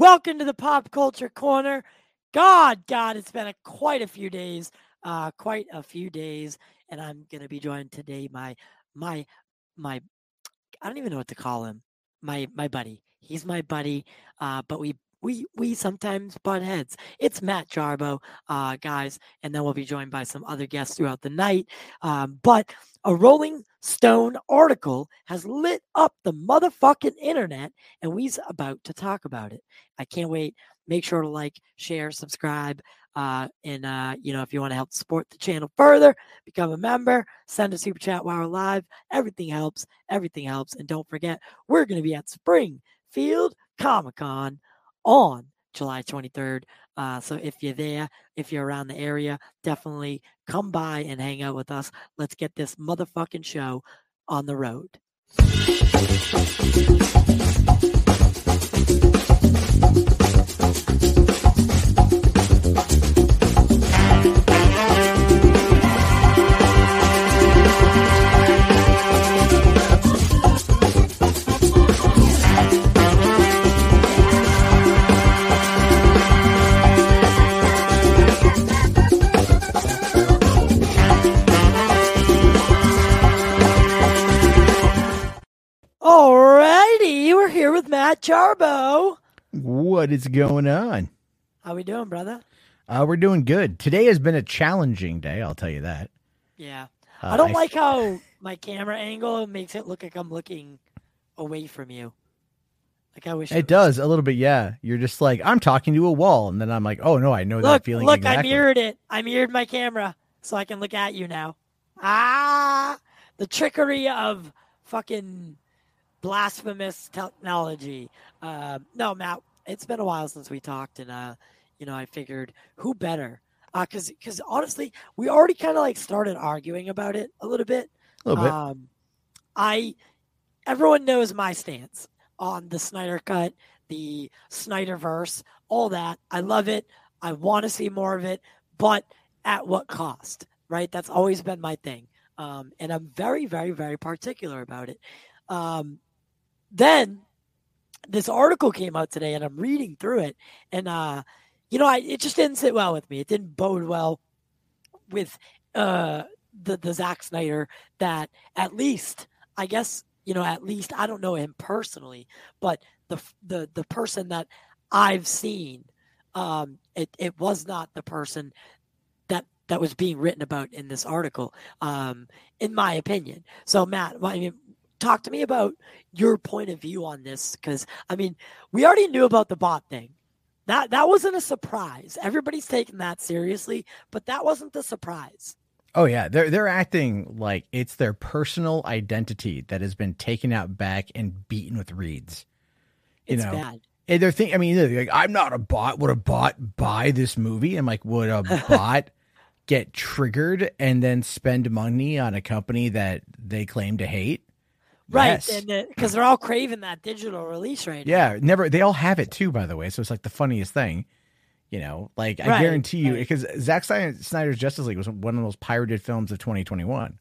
Welcome to the Pop Culture Corner. God, God, it's been a, quite a few days, uh, quite a few days, and I'm gonna be joined today by my my I don't even know what to call him. My my buddy. He's my buddy, uh, but we we we sometimes butt heads. It's Matt Jarbo, uh, guys, and then we'll be joined by some other guests throughout the night. Um, but a Rolling Stone article has lit up the motherfucking internet, and we's about to talk about it. I can't wait. Make sure to like, share, subscribe, uh, and uh, you know if you want to help support the channel further, become a member, send a super chat while we're live. Everything helps. Everything helps, and don't forget we're going to be at Springfield Comic Con on July 23rd. Uh, so if you're there, if you're around the area, definitely come by and hang out with us. Let's get this motherfucking show on the road. Alrighty, we're here with Matt Jarbo. What is going on? How we doing, brother? Uh, we're doing good. Today has been a challenging day, I'll tell you that. Yeah. Uh, I don't I- like how my camera angle makes it look like I'm looking away from you. Like I wish It does a little bit, yeah. You're just like, I'm talking to a wall. And then I'm like, oh no, I know that feeling. look, exactly. I mirrored it. I mirrored my camera so I can look at you now. Ah, the trickery of fucking blasphemous technology. Uh, no, Matt, it's been a while since we talked, and uh, you know, I figured who better? Because because honestly, we already kind of like started arguing about it a little bit. A little bit. Um, I everyone knows my stance on the Snyder cut, the Snyderverse, all that. I love it. I want to see more of it, but at what cost? Right? That's always been my thing. Um, and I'm very, very, very particular about it. Um, then this article came out today, and I'm reading through it, and uh, you know, I, it just didn't sit well with me. It didn't bode well with uh, the the Zack Snyder that at least I guess you know at least I don't know him personally, but the the the person that I've seen, um, it it was not the person that that was being written about in this article, um, in my opinion. So Matt, I mean, talk to me about your point of view on this because I mean we already knew about the bot thing. That that wasn't a surprise. Everybody's taking that seriously, but that wasn't the surprise. Oh yeah, they're they're acting like it's their personal identity that has been taken out back and beaten with reeds. You It's know, bad. And they're thinking, I mean, they're like, I'm not a bot. Would a bot buy this movie? I'm like, would a bot get triggered and then spend money on a company that they claim to hate? Right, Yes. because they're all craving that digital release right now. Yeah, never. They all have it too, by the way. So it's like the funniest thing. You know, like I guarantee you, right. because Zack Snyder's Justice League was one of the most pirated films of 2021.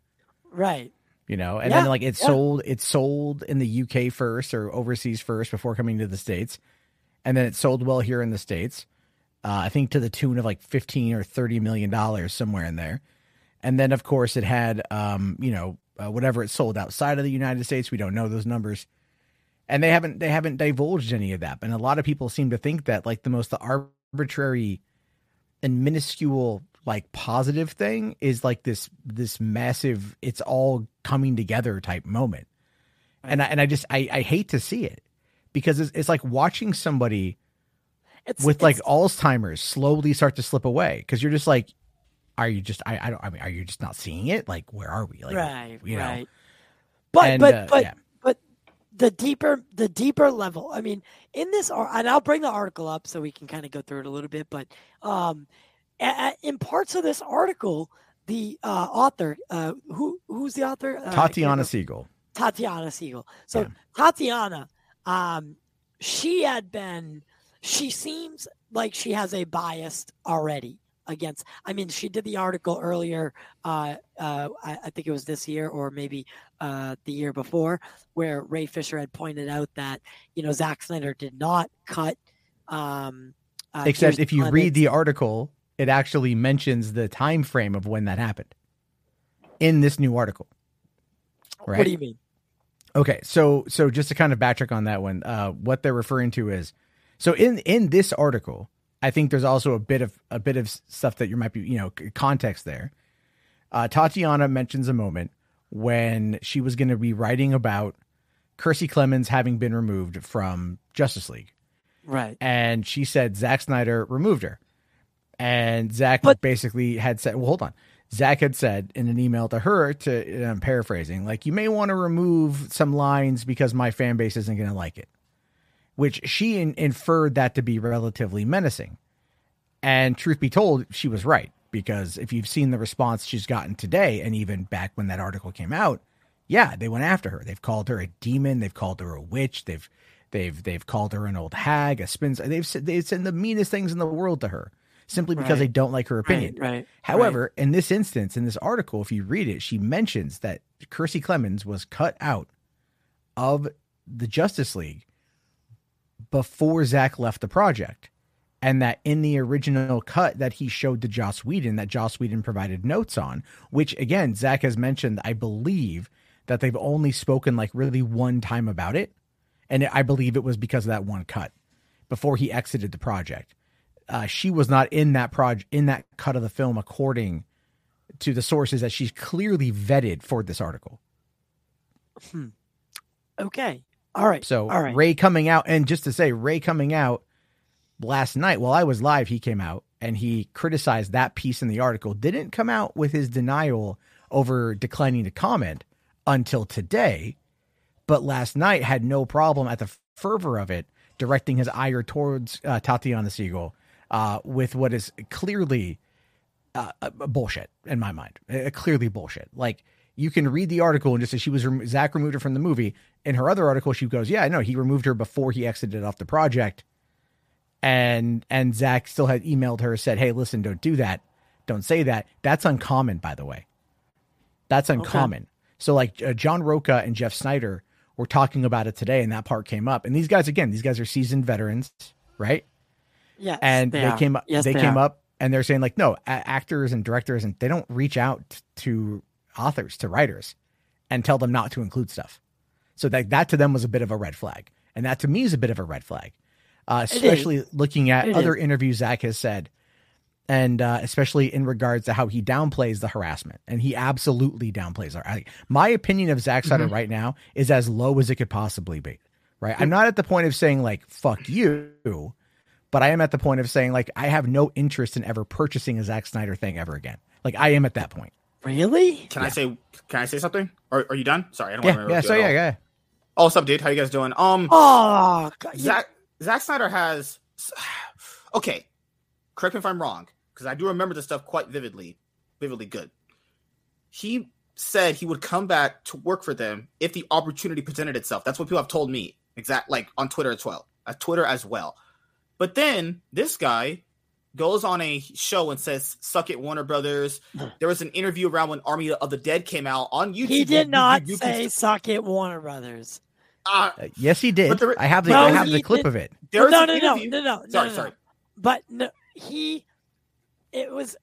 Right. You know, and Yeah, then like it yeah. sold, it sold in the UK first or overseas first before coming to the states, and then it sold well here in the states. Uh, I think to the tune of like 15 or 30 million dollars somewhere in there, and then of course it had, um, you know, uh, whatever it sold outside of the United States. We don't know those numbers. And they haven't they haven't divulged any of that. And a lot of people seem to think that like the most arbitrary and minuscule like positive thing is like this this massive it's all coming together type moment. And I, and I just I, I hate to see it because it's, it's like watching somebody It's with like Alzheimer's slowly start to slip away because you're just like are you just I, I don't I mean are you just not seeing it like where are we like right, you know right. But And, but uh, but yeah. but the deeper the deeper level. I mean, in this and I'll bring the article up so we can kind of go through it a little bit. But um, a- a- in parts of this article, the uh, author, uh, who who's the author? Uh, I can't Tatiana remember. Siegel Tatiana Siegel. So Yeah. Tatiana, um, she had been. She seems like she has a bias already against. I mean, she did the article earlier. Uh, uh, I, I, think it was this year or maybe uh, the year before, where Ray Fisher had pointed out that you know Zack Snyder did not cut. Um, uh, Except if you read the article, it actually mentions the time frame of when that happened in this new article. Right? What do you mean? Okay, so so just to kind of backtrack on that one, uh, what they're referring to is so in in this article, I think there's also a bit of a bit of stuff that you might be you know context there. Uh, Tatiana mentions a moment when she was going to be writing about Kiersey Clemons having been removed from Justice League, right? And she said Zack Snyder removed her, and Zack but, basically had said, "Well, hold on." Zack had said in an email to her, to I'm paraphrasing, like you may want to remove some lines because my fan base isn't going to like it, which she in, inferred that to be relatively menacing. And truth be told, she was right because if you've seen the response she's gotten today, and even back when that article came out, yeah, they went after her. They've called her a demon. They've called her a witch. They've they've they've called her an old hag, a spin. They've said they've said the meanest things in the world to her simply because right. they don't like her opinion. Right. right However, right. in this instance, in this article, if you read it, she mentions that Kiersey Clemons was cut out of the Justice League before Zach left the project. And that in the original cut that he showed to Joss Whedon, that Joss Whedon provided notes on, which again, Zach has mentioned, I believe, that they've only spoken like really one time about it. And I believe it was because of that one cut before he exited the project uh, she was not in that project in that cut of the film according to the sources that she's clearly vetted for this article. Hmm. Okay. All right. So All right. Ray coming out, and just to say, Ray coming out last night while I was live, he came out and he criticized that piece in the article. Didn't come out with his denial over declining to comment until today, but last night had no problem at the fervor of it directing his ire towards uh, Tatiana Siegel uh, with what is clearly uh, bullshit in my mind. clearly bullshit. Like you can read the article and just say she was rem- Zack removed her from the movie. In her other article, she goes, "Yeah, no, he removed her before he exited off the project." And and Zach still had emailed her said, "Hey, listen, don't do that. Don't say that. That's uncommon, by the way. That's uncommon." Okay. So like uh, John Rocha and Jeff Sneider were talking about it today, and that part came up. And these guys, again, these guys are seasoned veterans, right? Yeah, and they, they came up. Yes, they, they came are. up and they're saying like, no, a- actors and directors and they don't reach out to authors to writers and tell them not to include stuff. So that that to them was a bit of a red flag, and that to me is a bit of a red flag, uh, especially looking at it other is. interviews Zach has said, and uh, especially in regards to how he downplays the harassment, and he absolutely downplays our. My opinion of Zack Snyder Mm-hmm. right now is as low as it could possibly be. Right, I'm not at the point of saying like "fuck you," but I am at the point of saying like I have no interest in ever purchasing a Zack Snyder thing ever again. Like I am at that point. Really? Can I say? Can I say something? Are, are you done? Sorry, I don't Yeah, want to. yeah. So yeah, yeah. Oh, what's up, dude? How you guys doing? Um, Oh, God, yeah. Zack Zack Snyder has. Okay, correct me if I'm wrong, because I do remember this stuff quite vividly, vividly good. He said he would come back to work for them if the opportunity presented itself. That's what people have told me. Exact, like on Twitter as well. At Twitter as well. But then this guy goes on a show and says, "Suck it, Warner Brothers." There was an interview around when Army of the Dead came out on YouTube. He You- did you- not you can say st- "suck it, Warner Brothers." uh, Uh, yes, he did. There- I have the No, I have the clip did- of it. there no, no, no, no, no, no, Sorry, no, sorry. no. But no, he, it was,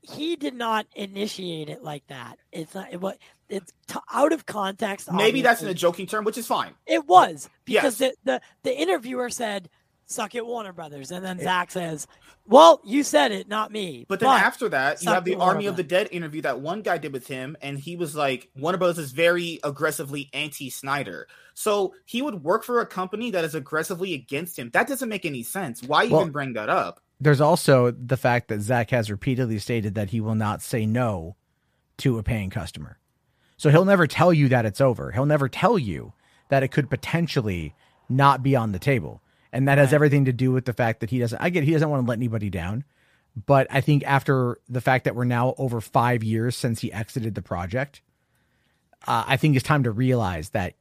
he did not initiate it like that. It's not. It was. It's t- out of context. Maybe that's in a joking term, which is fine. It was because Yes. the, the the interviewer said, "Suck it, Warner Brothers," and then Zach says, "Well, you said it, not me." But then after that, you have the it, Warner Army of the Dead interview that one guy did with him, and he was like, Warner Brothers is very aggressively anti Snyder. So he would work for a company that is aggressively against him. That doesn't make any sense. Why Well- even bring that up? There's also the fact that Zach has repeatedly stated that he will not say no to a paying customer. So he'll never tell you that it's over. He'll never tell you that it could potentially not be on the table. And that has everything to do with the fact that he doesn't I get he doesn't want to let anybody down. But I think after the fact that we're now over five years since he exited the project, uh, I think it's time to realize that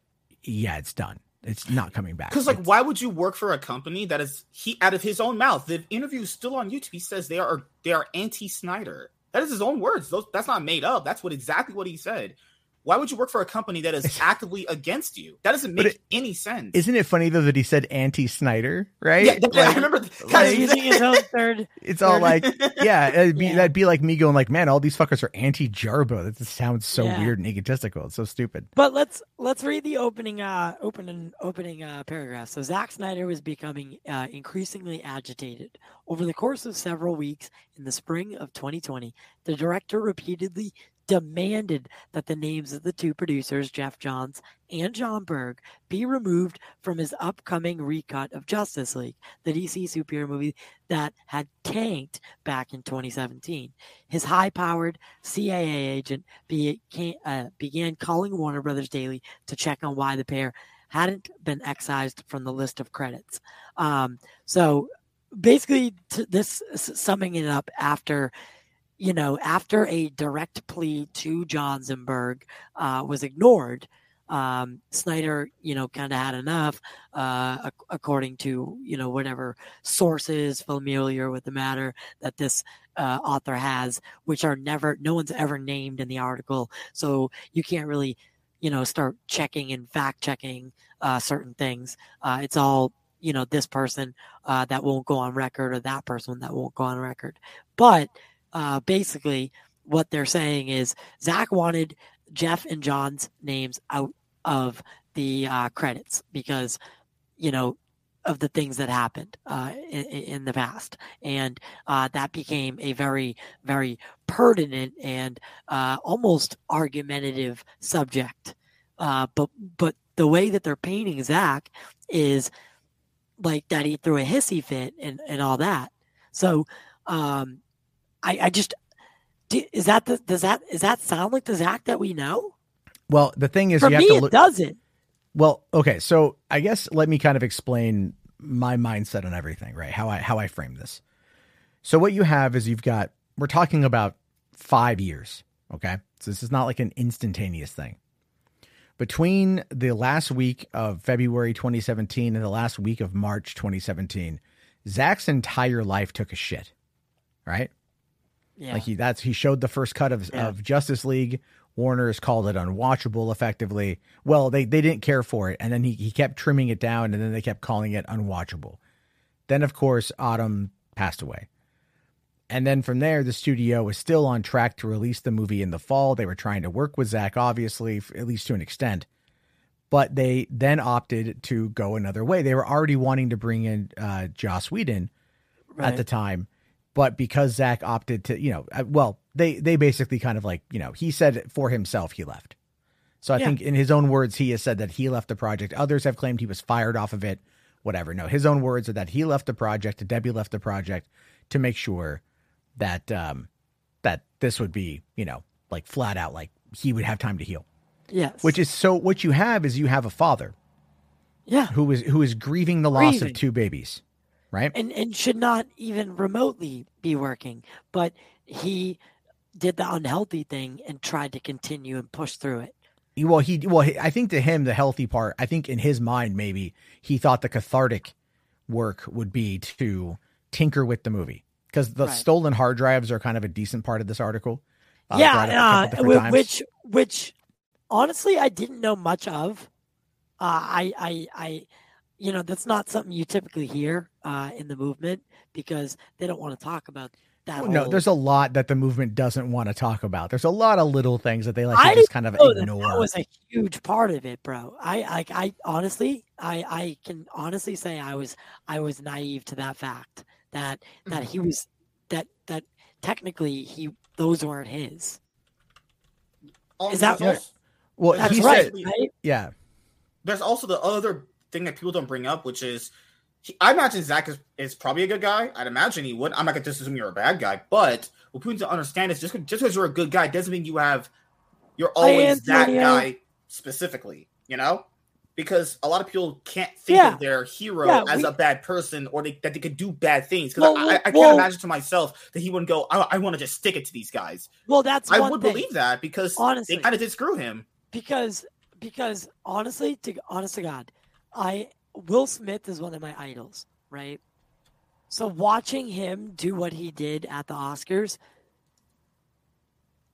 yeah, it's done. It's not coming back. Because like, It's- why would you work for a company that is he out of his own mouth? The interview is still on YouTube. He says they are they are anti Snyder. That is his own words. Those that's not made up. That's what exactly what he said. Why would you work for a company that is actively against you? That doesn't make it- any sense. Isn't it funny though that he said anti Snyder, right? Yeah, that- I Like, remember. like- guys, using his own third. it's all like, yeah, it'd be, Yeah. that'd be like me going like, man, all these fuckers are anti Jarbo. That just sounds so Yeah. weird and egotistical. It's so stupid. But let's let's read the opening uh opening opening uh paragraph. So Zack Snyder was becoming uh, increasingly agitated over the course of several weeks in the spring of 2020. The director repeatedly demanded that the names of the two producers, Geoff Johns and Jon Berg, be removed from his upcoming recut of Justice League, the DC superhero movie that had tanked back in 2017. His high-powered CAA agent began, uh, began calling Warner Brothers daily to check on why the pair hadn't been excised from the list of credits. Um, so basically, t- this summing it up after. You know, after a direct plea to Johns and Berg uh, was ignored, um, Snyder, you know, kind of had enough, uh, ac- according to you know whatever sources familiar with the matter that this uh, author has, which are never, no one's ever named in the article, so you can't really, you know, start checking and fact checking uh, certain things. Uh, it's all you know, this person uh, that won't go on record or that person that won't go on record, but uh, basically what they're saying is Zach wanted Jeff and John's names out of the uh, credits because you know of the things that happened uh, in, in the past, and uh, that became a very very pertinent and uh, almost argumentative subject. Uh, but but the way that they're painting Zach is like that he threw a hissy fit and, and all that. So um, I, I just is that the does that is that sound like the Zach that we know? Well, the thing is, For you me, have to look, it doesn't. Well, okay, so I guess let me kind of explain my mindset on everything, right? How I how I frame this. So what you have is you've got we're talking about 5 years, okay? So this is not like an instantaneous thing. Between the last week of February 2017 and the last week of March 2017, Zach's entire life took a shit. Right? Yeah. Like he that's he showed the first cut of Yeah. of Justice League. Warner's called it unwatchable effectively. Well, they they didn't care for it, and then he, he kept trimming it down, and then they kept calling it unwatchable. Then of course Autumn passed away. And then from there, the studio was still on track to release the movie in the fall. They were trying to work with Zach, obviously, at least to an extent. But they then opted to go another way. They were already wanting to bring in uh, Joss Whedon at the time, but because Zach opted to, you know, uh, well, they they basically kind of like, you know, he said for himself he left. So I Yeah. think in his own words, he has said that he left the project. Others have claimed he was fired off of it. Whatever. No, his own words are that he left the project. Debbie left the project to make sure that um that this would be, you know, like flat out, like he would have time to heal. yes. Which is so. What you have is you have a father yeah, who is who is grieving the loss Grieving. of two babies, right? and and should not even remotely be working, but he did the unhealthy thing and tried to continue and push through it. Well, he well, he, I think to him the healthy part. I think in his mind maybe he thought the cathartic work would be to tinker with the movie because the Right. stolen hard drives are kind of a decent part of this article. Uh, yeah, brought up a couple uh, which which honestly I didn't know much of. Uh, I I I, you know, that's not something you typically hear uh, in the movement because they don't want to talk about that. Well, no, there's a lot that the movement doesn't want to talk about. There's a lot of little things that they like I to just kind of know that ignore. that was a huge part of it, bro. I like I honestly I I can honestly say I was I was naive to that fact that that Mm-hmm. he was that that technically he those weren't his. Is that- there's also- well, That's he right, said, right? yeah, there's also the other thing that people don't bring up, which is he, I imagine Zach is, is probably a good guy. I'd imagine he would. I'm not gonna just assume you're a bad guy, but what people need to understand is just just because you're a good guy doesn't mean you have you're always that Antonio. guy specifically. You know, because a lot of people can't think Yeah. of their hero Yeah, as we- a bad person or they, that they could do bad things. Because Well, I, I, I can't well- imagine to myself that he wouldn't go. I, I want to just stick it to these guys. Well, that's I would thing. believe that because Honestly. they kind of did screw him. because because honestly to honest to god I Will Smith is one of my idols, right? So watching him do what he did at the Oscars,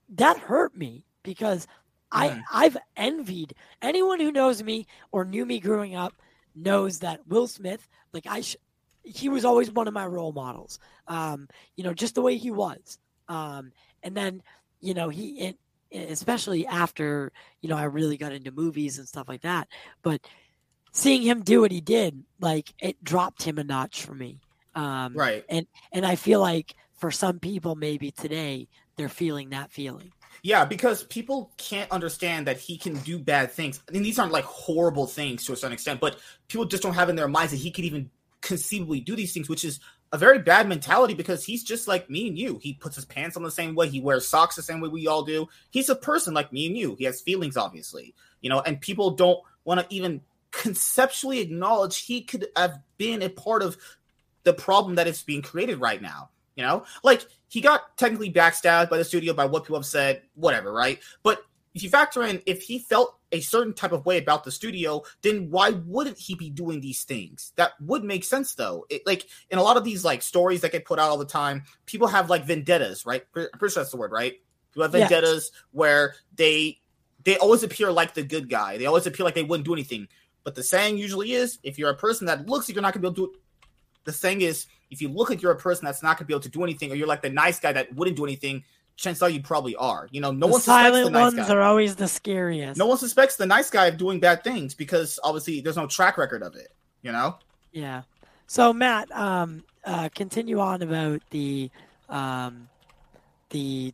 that hurt me because I. I've envied anyone who knows me or knew me growing up knows that Will Smith, like I, sh- he was always one of my role models. Um, you know, just the way he was. Um, and then you know he, it, especially after you know I really got into movies and stuff like that, but seeing him do what he did, like it dropped him a notch for me. Um, Right. and I feel like for some people, maybe today they're feeling that feeling. Yeah, because people can't understand that he can do bad things. I mean, these aren't like horrible things to a certain extent, but people just don't have in their minds that he could even conceivably do these things, which is a very bad mentality because he's just like me and you. He puts his pants on the same way, he wears socks the same way we all do. He's a person like me and you. He has feelings, obviously, you know, and people don't want to even conceptually acknowledge he could have been a part of the problem that is being created right now. You know, like he got technically backstabbed by the studio by what people have said, whatever, right? But if you factor in if he felt a certain type of way about the studio, then why wouldn't he be doing these things? That would make sense though. It, like in a lot of these like stories that get put out all the time, people have like vendettas, right? I'm pretty sure that's the word, right? You have vendettas where they they always appear like the good guy. They always appear like they wouldn't do anything. But the saying usually is if you're a person that looks like you're not gonna be able to do it, the thing is if you look like you're a person that's not gonna be able to do anything, or you're like the nice guy that wouldn't do anything, chances are you probably are. You know, no the one suspects the silent nice ones guy. are always the scariest. No one suspects the nice guy of doing bad things because obviously there's no track record of it. You know? Yeah. So Matt, um, uh, continue on about the, um, the,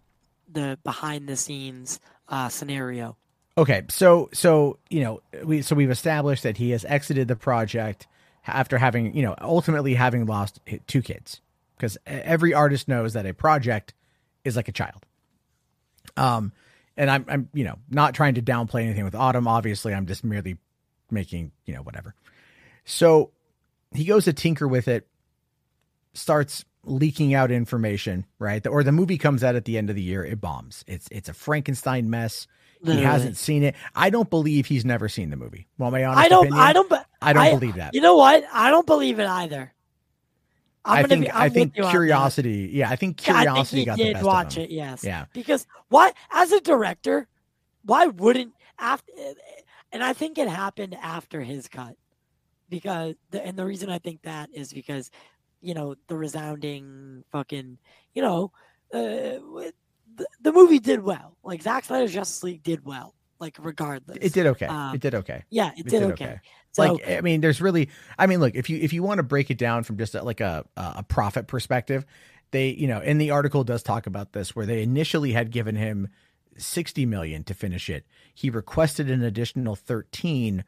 the behind the scenes uh, scenario. Okay, so so you know we so we've established that he has exited the project after having you know ultimately having lost two kids because every artist knows that a project is like a child. Um, and I'm I'm you know not trying to downplay anything with Autumn. Obviously, I'm just merely making you know whatever. So he goes to tinker with it, starts leaking out information, right? Or the movie comes out at the end of the year, it bombs. It's it's a Frankenstein mess. He hasn't seen it. I don't believe he's never seen the movie. Well, my honest I don't. opinion, I don't. I don't I- believe that. You know what? I don't believe it either. I'm I think be, I think you on that. curiosity. Yeah, I think Yeah, I curiosity think he got the did best watch it. Yes. Yeah. Because why, as a director, why wouldn't after? And I think it happened after his cut, because the, and the reason I think that is because, you know, the resounding fucking, you know, uh, the, the movie did well. Like Zack Snyder's Justice League did well. Like regardless, It did okay. Um, it did okay. Yeah, it, It did, okay. So like I mean, there's really, I mean, look if you if you want to break it down from just a, like a a profit perspective, they you know, and the article does talk about this where they initially had given him sixty million to finish it. He requested an additional thirteen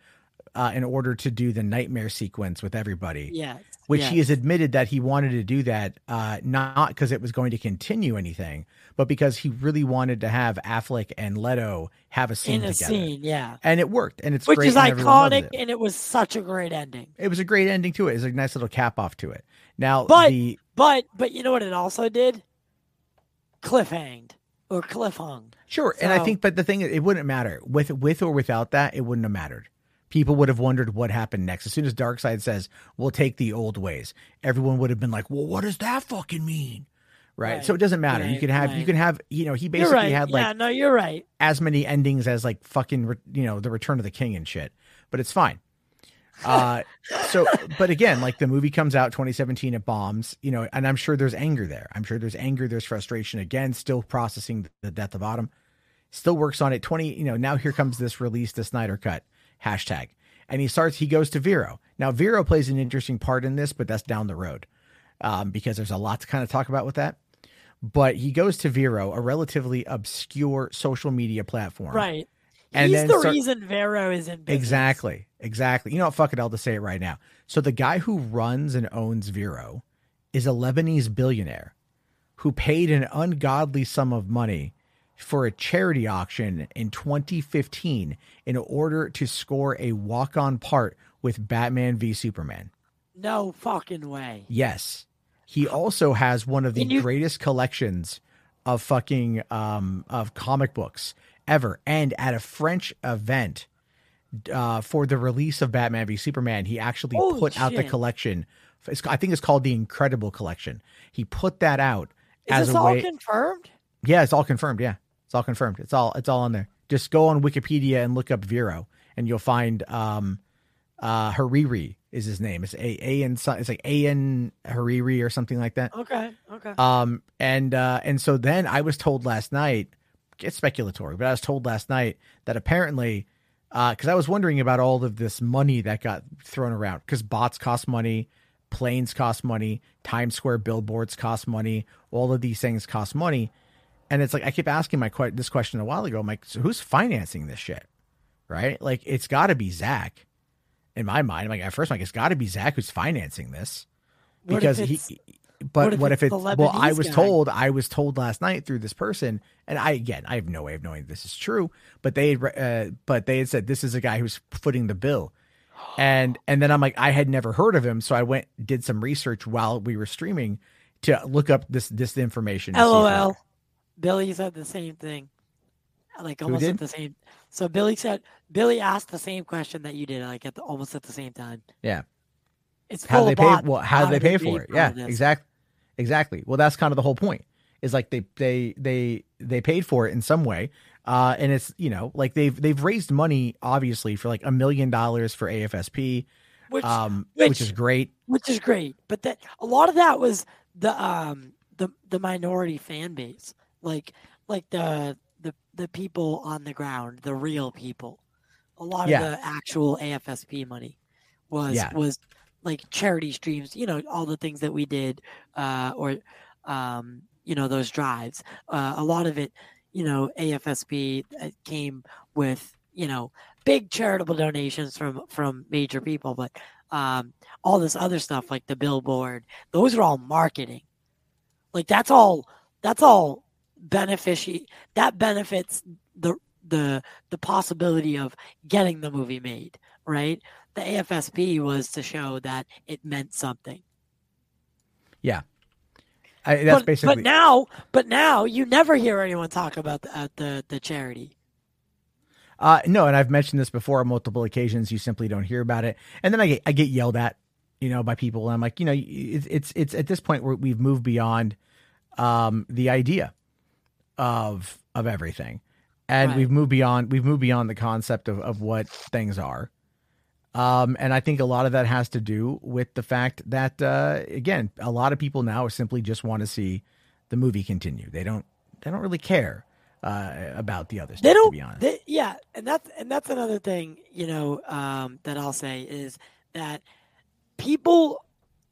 uh, in order to do the nightmare sequence with everybody. yes, which yes. he has admitted that he wanted to do that uh, not because it was going to continue anything, but because he really wanted to have Affleck and Leto have a scene in a together, scene, yeah, and it worked, and it's which is and iconic, it. and it was such a great ending. It was a great ending to it. It was a nice little cap off to it. Now But- the But but you know what it also did? Cliffhanged or cliffhung. sure, and I think, but the thing is, it wouldn't matter with with or without that. It wouldn't have mattered. People would have wondered what happened next. As soon as Darkseid says, "We'll take the old ways," everyone would have been like, "Well, what does that fucking mean?" Right. Right, So it doesn't matter. you right, can have you right. can have you know he basically had like yeah, no, you're right. as many endings as like fucking you know the return of the king and shit but it's fine uh so but again like the movie comes out 2017 it bombs you know and i'm sure there's anger there i'm sure there's anger there's frustration again still processing the death of autumn still works on it 20 you know now here comes this release the snyder cut hashtag and he starts he goes to vero now vero plays an interesting part in this but that's down the road um, because there's a lot to kind of talk about with that but he goes to vero a relatively obscure social media platform Right. And He's the start- reason Vero is in business. Exactly. Exactly. You know what? Fuck it. I'll just say it right now. So the guy who runs and owns Vero is a Lebanese billionaire who paid an ungodly sum of money for a charity auction in 2015 in order to score a walk-on part with Batman v Superman. No fucking way. Yes. He also has one of the you- greatest collections of fucking um of comic books ever. And at a French event, uh, for the release of Batman v Superman, he actually Holy put out the collection. It's, I think it's called the Incredible Collection. He put that out Is as this a all way. confirmed? yeah, it's all confirmed. Yeah, it's all confirmed. It's all it's all on there. Just go on Wikipedia and look up Vero, and you'll find um, uh, Hariri is his name. It's a a n it's like a n Hariri or something like that. Okay, okay. Um, and uh, and so then I was told last night, it's speculatory, but I was told last night that apparently, because I was wondering about all of this money that got thrown around, because bots cost money, planes cost money, Times Square billboards cost money, all of these things cost money, and it's like I keep asking my que- this question a while ago. I'm like, so who's financing this shit, right? Like it's got to be Zach. In my mind, I'm like at first, I'm like it's got to be Zach who's financing this because he but what what if if, it's it's well i was guy? told i was told last night through this person and i again i have no way of knowing if this is true but they had uh, but they had said this is a guy who's footing the bill and and then i'm like i had never heard of him so i went did some research while we were streaming to look up this this information LOL. Billy said the same thing. Like almost at the same. So Billy said Billy asked the same question that you did, like at the, almost at the same time. Yeah. It's how they pay well how, do they pay for it yeah exactly exactly well that's kind of the whole point is like they they they they paid for it in some way uh and it's you know like they've they've raised money obviously for like a million dollars for afsp Which, um which, which- is great which is great, but that a lot of that was the um the the minority fan base, like like the the the people on the ground, the real people. A lot Yeah. of the actual AFSP money was Yeah. was like charity streams, you know, all the things that we did, uh, or um, you know, those drives. Uh, a lot of it, you know, AFSP uh, came with you know big charitable donations from from major people, but um, all this other stuff like the billboard, those are all marketing. Like that's all that's all benefici that benefits the the the possibility of getting the movie made, right? The AFSP was to show that it meant something. Yeah. I, that's but, basically but now but now you never hear anyone talk about the the, the charity. Uh, no, and I've mentioned this before on multiple occasions. You simply don't hear about it, and then I get I get yelled at, you know, by people. And I'm like, you know, it's it's it's at this point where we've moved beyond um, the idea of of everything, and Right. we've moved beyond we've moved beyond the concept of of what things are. Um, and I think a lot of that has to do with the fact that uh, again, a lot of people now simply just want to see the movie continue. They don't they don't really care uh, about the other stuff. They don't. to be honest. They, yeah, and that's and that's another thing you know um, that I'll say is that people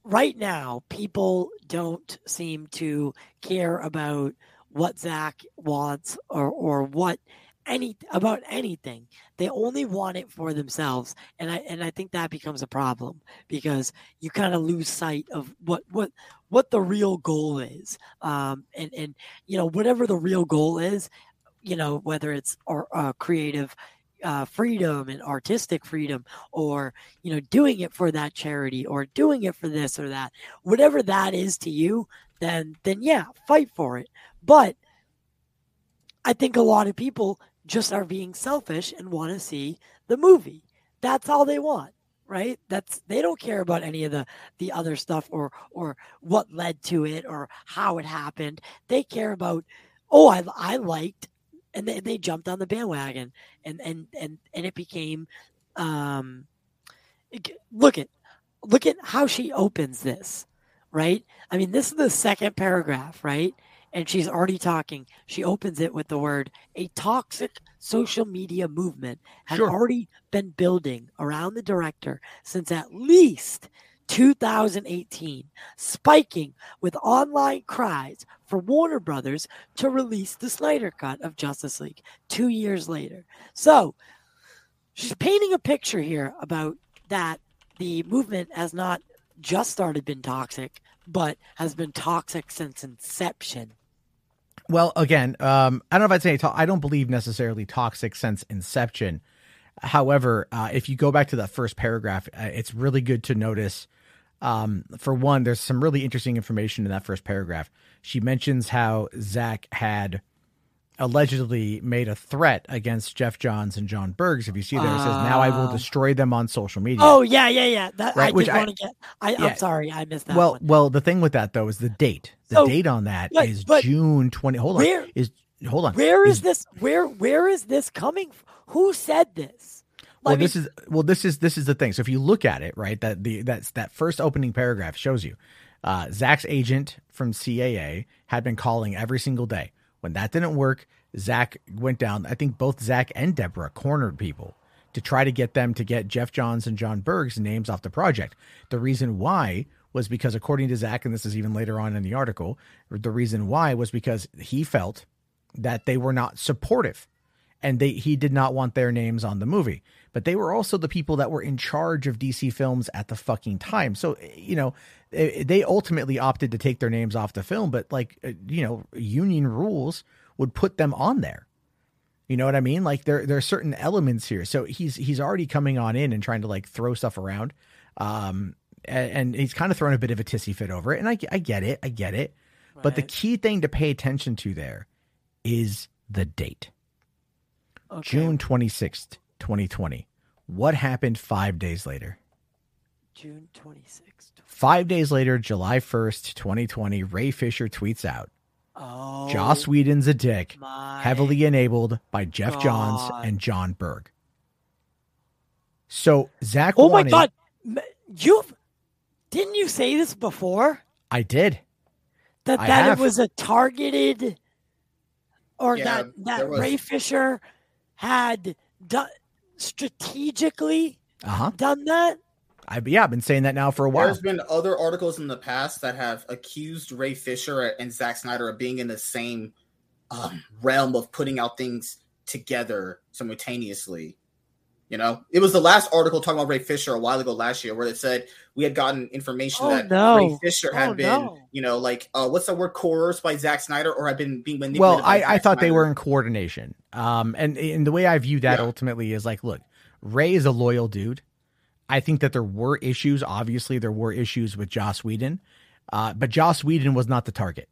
right now people don't seem to care about what Zach wants or or what any about anything. They only want it for themselves, and I and I think that becomes a problem because you kind of lose sight of what what what the real goal is. Um, and and you know whatever the real goal is, you know whether it's or uh, creative uh, freedom and artistic freedom or you know doing it for that charity or doing it for this or that whatever that is to you then then yeah fight for it but i think a lot of people just are being selfish and want to see the movie. That's all they want right? That's they don't care about any of the the other stuff or or what led to it or how it happened. They care about oh i i liked and they, they jumped on the bandwagon and and and and it became um look at look at how she opens this right? I mean this is the second paragraph right and she's already talking she opens it with the word a toxic social media movement had Sure. already been building around the director since at least 2018 spiking with online cries for Warner Brothers to release the Snyder Cut of Justice League two years later. So she's painting a picture here about that the movement has not just started been toxic, but has been toxic since inception. Well, again, um, I don't know if I'd say to- I don't believe necessarily toxic since inception. However, uh, if you go back to that first paragraph, uh, it's really good to notice. Um, for one, there's some really interesting information in that first paragraph. She mentions how Zach had allegedly made a threat against Geoff Johns and Jon Bergs. If you see there, it says, "Now I will Ah. destroy them on social media." Oh yeah, yeah, yeah. That Right, I which did I- want to get. I, Yeah. I'm sorry, I missed that. well, one. well, the thing with that though is the date. The So, date on that is but- but June twenty. Hold on, where- is hold on. where is this? Where where is this coming? From? Who said this? Well, I mean, this is well, this is this is the thing. So if you look at it, right, that the that's that first opening paragraph shows you uh, Zach's agent from CAA had been calling every single day. When that didn't work, Zach went down. I think both Zach and Deborah cornered people to try to get them to get Geoff Johns and Jon Berg's names off the project. The reason why was because, according to Zach, and this is even later on in the article, the reason why was because he felt that they were not supportive and they he did not want their names on the movie. But they were also the people that were in charge of DC Films at the fucking time. So you know, they ultimately opted to take their names off the film, but like eh, you know, union rules would put them on there. You know what I mean? Like there there are certain elements here. So he's he's already coming on in and trying to like throw stuff around. Um and, and he's kind of throwing a bit of a tissy fit over it. And I, I get it. I get it. But the key thing to pay attention to there is the date. okay. June 26th, 2020. What happened five days later? June 26th. Five days later, July 1st, 2020, Ray Fisher tweets out Oh, Joss Whedon's a dick, heavily enabled by Geoff Johns and Jon Berg. So Zach Oh my god, you didn't you say this before I did. that I that have. it was a targeted or Yeah, that that was- Ray Fisher had done strategically Uh huh. done that? I yeah, I've been saying that now for a while. There's been other articles in the past that have accused Ray Fisher and Zack Snyder of being in the same um, realm of putting out things together simultaneously. You know, it was the last article talking about Ray Fisher a while ago last year, where they said we had gotten information Oh, that no. Ray Fisher had Oh, been, no. you know, like uh, what's the word, coerced by Zack Snyder, or had been being manipulated. Well, by I, I Zack thought they were in coordination. Um, and and the way I view that Yeah. ultimately is like, look, Ray is a loyal dude. I think that there were issues. Obviously, there were issues with Joss Whedon, uh, but Joss Whedon was not the target.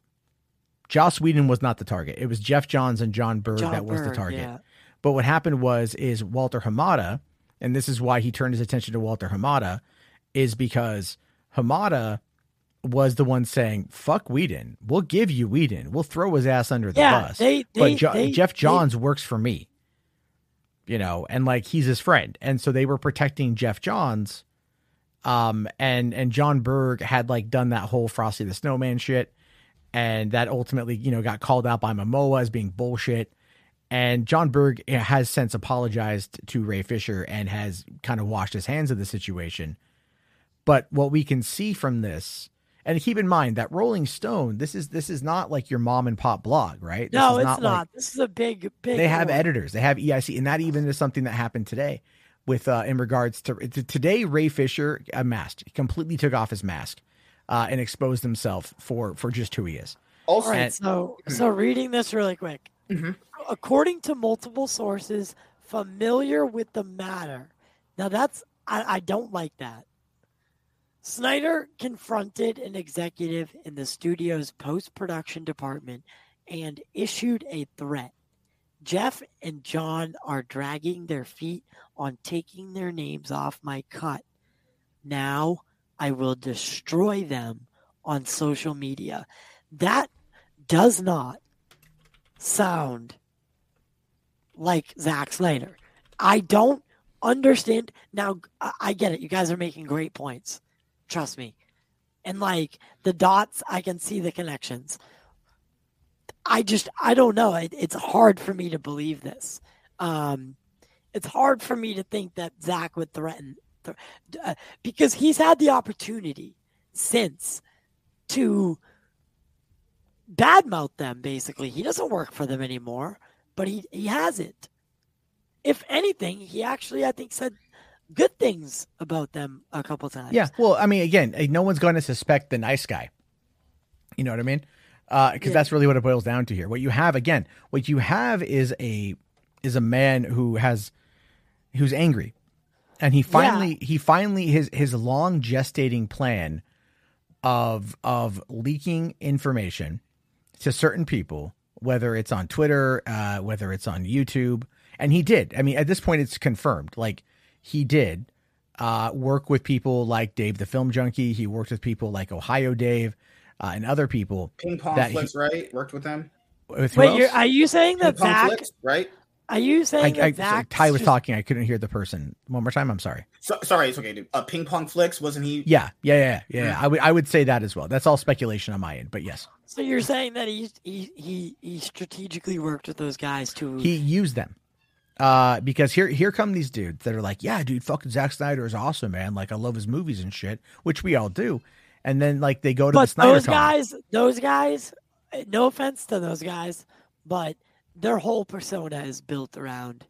Joss Whedon was not the target. It was Geoff Johns and Jon Berg John that was the target. yeah. But what happened was is Walter Hamada, and this is why he turned his attention to Walter Hamada, is because Hamada was the one saying, "Fuck Whedon. We'll give you Whedon. We'll throw his ass under the Yeah, bus." they, but Jo- they- Jeff they- Johns works for me. You know, and like he's his friend, and so they were protecting Geoff Johns. Um, and and Jon Berg had like done that whole Frosty the Snowman shit, and that ultimately you know got called out by Momoa as being bullshit. And Jon Berg has since apologized to Ray Fisher and has kind of washed his hands of the situation. But what we can see from this, and keep in mind that Rolling Stone, this is this is not like your mom and pop blog, right? This No, is it's not. like- this is a big, big. they have one. editors, they have EIC, and that even is something that happened today with uh, in regards to, to today. Ray Fisher unmasked, he completely took off his mask uh, and exposed himself for for just who he is. also All right, And- so so reading this really quick. Mhm. According to multiple sources familiar with the matter. Now that's I, I don't like that. Snyder confronted an executive in the studio's post-production department and issued a threat. Jeff and John are dragging their feet on taking their names off my cut. Now I will destroy them on social media. That does not sound like Zack Snyder. I don't understand. Now, I get it. You guys are making great points. Trust me. And like the dots, I can see the connections. I just, I don't know. It, it's hard for me to believe this. Um, it's hard for me to think that Zach would threaten, th- uh, because he's had the opportunity since to badmouth them basically he doesn't work for them anymore but he he hasn't if anything he actually i think said good things about them a couple times Yeah. Well, I mean, again, eh, no one's going to suspect the nice guy. You know what I mean? Because Yeah. that's really what it boils down to here. What you have, again, what you have is a is a man who has who's angry, and he finally he finally his his long gestating plan of of leaking information to certain people whether it's on Twitter, uh, whether it's on YouTube, and he did. I mean, at this point, it's confirmed. Like he did uh, work with people like Dave the Film Junkie. He worked with people like Ohio Dave uh, and other people. Ping pong flicks, he, right? Worked with them. With Wait, are you saying that Zack? Flicks, right? Are you saying I, I, Ty was just... talking? I couldn't hear the person. One more time. I'm sorry. So, sorry, it's okay, dude. Uh, ping pong flicks wasn't he? Yeah, yeah, yeah, yeah. yeah. I would I would say that as well. That's all speculation on my end, but yes. So you're saying that he he he, he strategically worked with those guys to he used them. Uh, because here here come these dudes that are like, yeah, dude, fucking Zack Snyder is awesome, man. Like I love his movies and shit, which we all do. And then like they go to but the Snyder those guys, those guys. No offense to those guys, but their whole persona is built around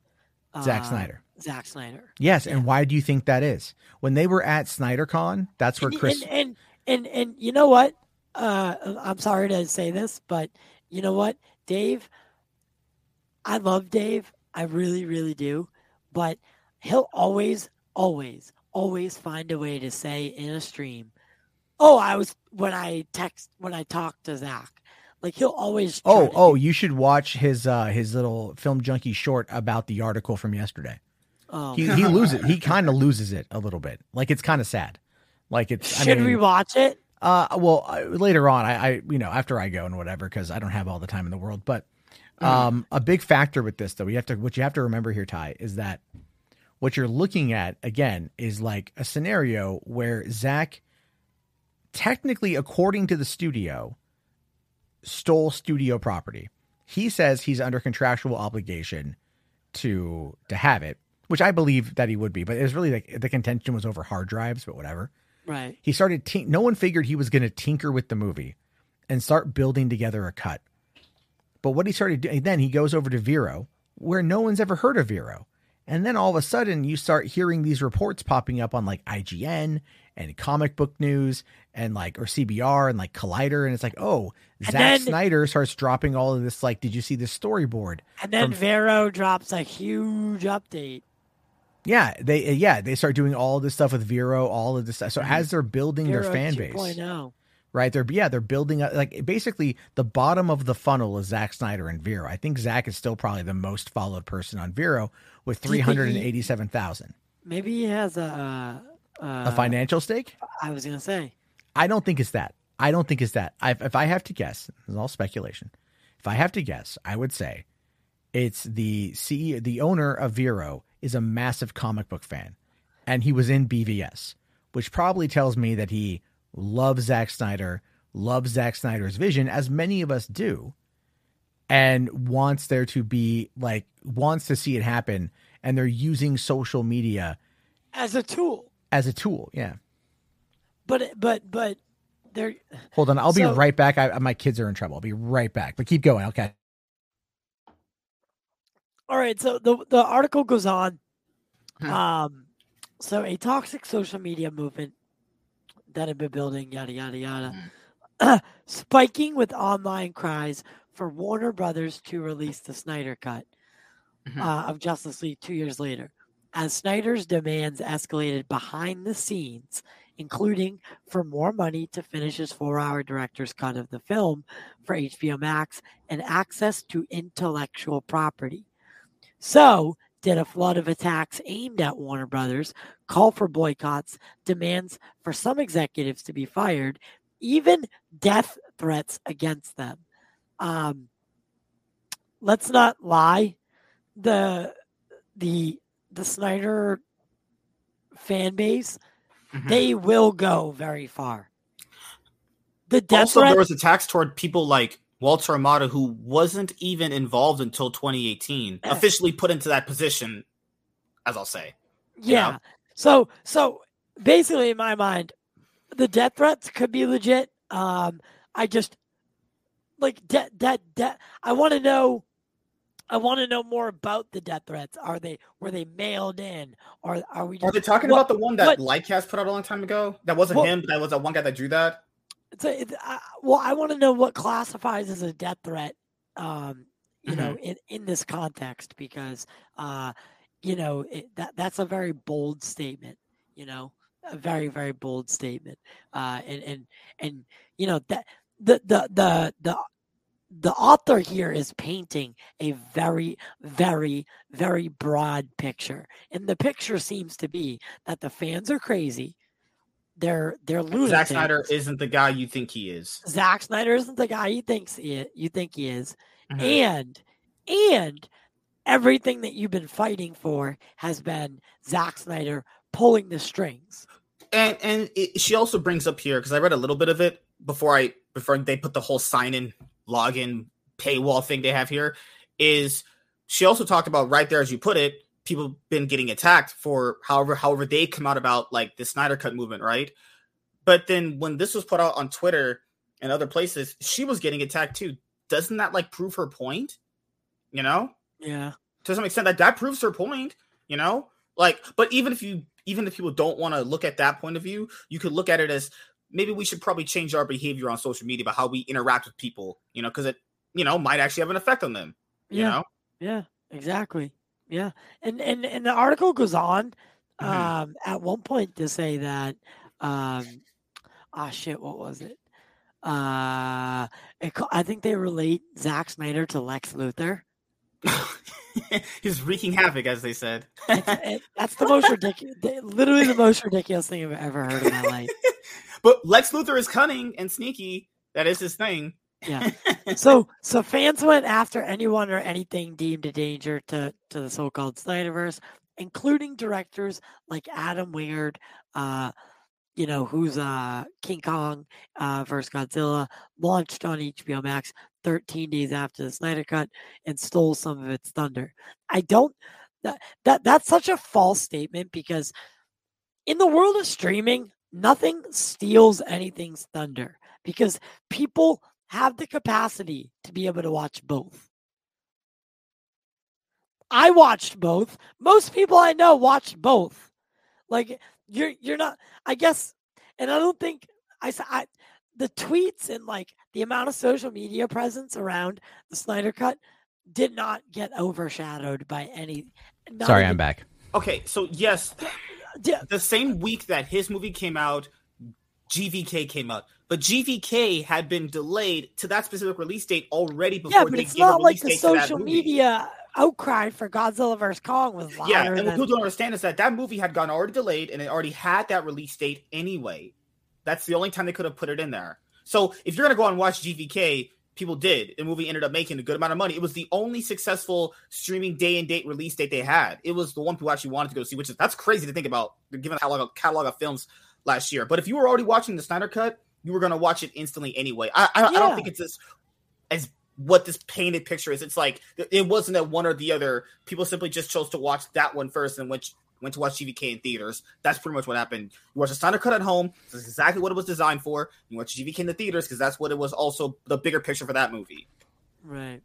Zack uh, Snyder. Zack Snyder. Yes, yeah. and why do you think that is? When they were at SnyderCon, that's where Chris and and and, and you know what? Uh, I'm sorry to say this, but you know what, Dave. I love Dave. I really, really do. But he'll always, always, always find a way to say in a stream, "Oh, I was when I text when I talked to Zack." Like he'll always. Oh, oh! You should watch his uh his little film junkie short about the article from yesterday. Oh. He he loses. He kind of loses it a little bit. Like it's kind of sad. Like it's. Should I mean, we watch it? Uh, well, uh, later on, I, I you know after I go and whatever because I don't have all the time in the world. But mm. um, a big factor with this though, we have to what you have to remember here, Ty, is that what you're looking at again is like a scenario where Zack, technically, according to the studio, stole studio property. He says he's under contractual obligation to to have it, which I believe that he would be. But it was really like the contention was over hard drives, but whatever. Right. He started. Tink- no one figured he was going to tinker with the movie and start building together a cut. But what he started doing, then he goes over to Vero, where no one's ever heard of Vero. And then all of a sudden, you start hearing these reports popping up on like IGN and comic book news and like or CBR and like Collider, and it's like, oh, and Zack then, Snyder starts dropping all of this. Like, did you see the storyboard? And then from, Vero drops a huge update. Yeah, they yeah they start doing all this stuff with Vero, all of this stuff. So mm-hmm. as they're building Vero their fan 2. base, right? They're yeah they're building a, like basically the bottom of the funnel is Zack Snyder and Vero. I think Zack is still probably the most followed person on Vero with three hundred and eighty seven thousand. Maybe he has a uh, a financial stake? I was gonna say. I don't think it's that. I don't think it's that. I, if I have to guess, it's all speculation. If I have to guess, I would say it's the CEO, the owner of Vero is a massive comic book fan, and he was in BVS, which probably tells me that he loves Zack Snyder, loves Zack Snyder's vision, as many of us do, and wants there to be like wants to see it happen, and they're using social media as a tool as a tool. Yeah. But but but there. Hold on, I'll so, be right back. I, my kids are in trouble. I'll be right back. But keep going. Okay. All right. So the the article goes on. Hmm. Um, so a toxic social media movement that had been building, yada yada yada, hmm. spiking with online cries for Warner Brothers to release the Snyder Cut mm-hmm. uh, of Justice League two years later as Snyder's demands escalated behind the scenes, including for more money to finish his four hour director's cut of the film for HBO Max and access to intellectual property. So, did a flood of attacks aimed at Warner Brothers call for boycotts, demands for some executives to be fired, even death threats against them? Um, let's not lie. The the the Snyder fan base, mm-hmm. they will go very far. The death also threat, there was attacks toward people like Walter Hamada, who wasn't even involved until 2018, officially put into that position, as I'll say. Yeah. Know? So so basically, in my mind, the death threats could be legit. Um, I just like that that that I want to know I want to know more about the death threats. Are they were they mailed in, or are we? Just, are they talking what, about the one that Lycast put out a long time ago? That wasn't him. But That was that one guy that drew that. It's a, it's, uh, well, I want to know what classifies as a death threat. Um, you mm-hmm. know, in in this context, because uh, you know it, that that's a very bold statement. You know, a very very bold statement. Uh, and and and you know that the the the the the author here is painting a very, very, very broad picture. And the picture seems to be that the fans are crazy. They're they're losing. Zack Snyder isn't the guy you think he is. Zack Snyder isn't the guy you thinks he you think he is. Mhm. And and everything that you've been fighting for has been Zack Snyder pulling the strings. and and it, she also brings up here because I read a little bit of it before I before they put the whole sign in login paywall thing they have here is she also talked about right there as you put it people been getting attacked for however however they come out about like the Snyder cut movement right? But then when this was put out on Twitter and other places she was getting attacked too. Doesn't that like prove her point? You know? Yeah. to some extent that that proves her point you know? Like but even if you even if people don't want to look at that point of view you could look at it as maybe we should probably change our behavior on social media about how we interact with people you know because it you know might actually have an effect on them you Yeah. know Yeah, exactly. Yeah. And and and the article goes on Mhm. um at one point to say that um ah shit, what was it? Uh it, I think they relate Zack Snyder to Lex Luthor. he's wreaking havoc as they said it, that's the most ridiculous literally the most ridiculous thing I've ever heard in my life. but lex luthor is cunning and sneaky that is his thing Yeah. So so fans went after anyone or anything deemed a danger to to the so-called Snyderverse, including directors like Adam Wingard, uh, you know, who's uh King Kong uh versus Godzilla, launched on HBO Max 13 days after the Snyder Cut and stole some of its thunder. I don't that, that that's such a false statement because in the world of streaming, nothing steals anything's thunder because people have the capacity to be able to watch both. I watched both. Most people I know watched both. Like you're you're not I guess and I don't think I I the tweets and like the amount of social media presence around the Snyder cut did not get overshadowed by any Sorry, even- I'm back. okay so yes Yeah, the same week that his movie came out, GVK came out. But GVK had been delayed to that specific release date already before yeah, but it's not like the social media outcry for Godzilla vs Kong was louder Yeah, and what people don't understand is that that movie had gotten already delayed and it already had that release date anyway. That's the only time they could have put it in there. So if you're gonna go and watch GVK, people did. The movie ended up making a good amount of money. It was the only successful streaming day and date release date they had. It was the one people actually wanted to go see, which is that's crazy to think about given the catalog, catalog of films last year. But if you were already watching the Snyder Cut, you were gonna watch it instantly anyway. I I, I don't think it's as as what this painted picture is. It's like it wasn't that one or the other. People simply just chose to watch that one first and went went to watch GVK in theaters. That's pretty much what happened. You watch the Snyder Cut at home. That's exactly what it was designed for. You watch GVK in the theaters because that's what it was. Also, the bigger picture for that movie. Right.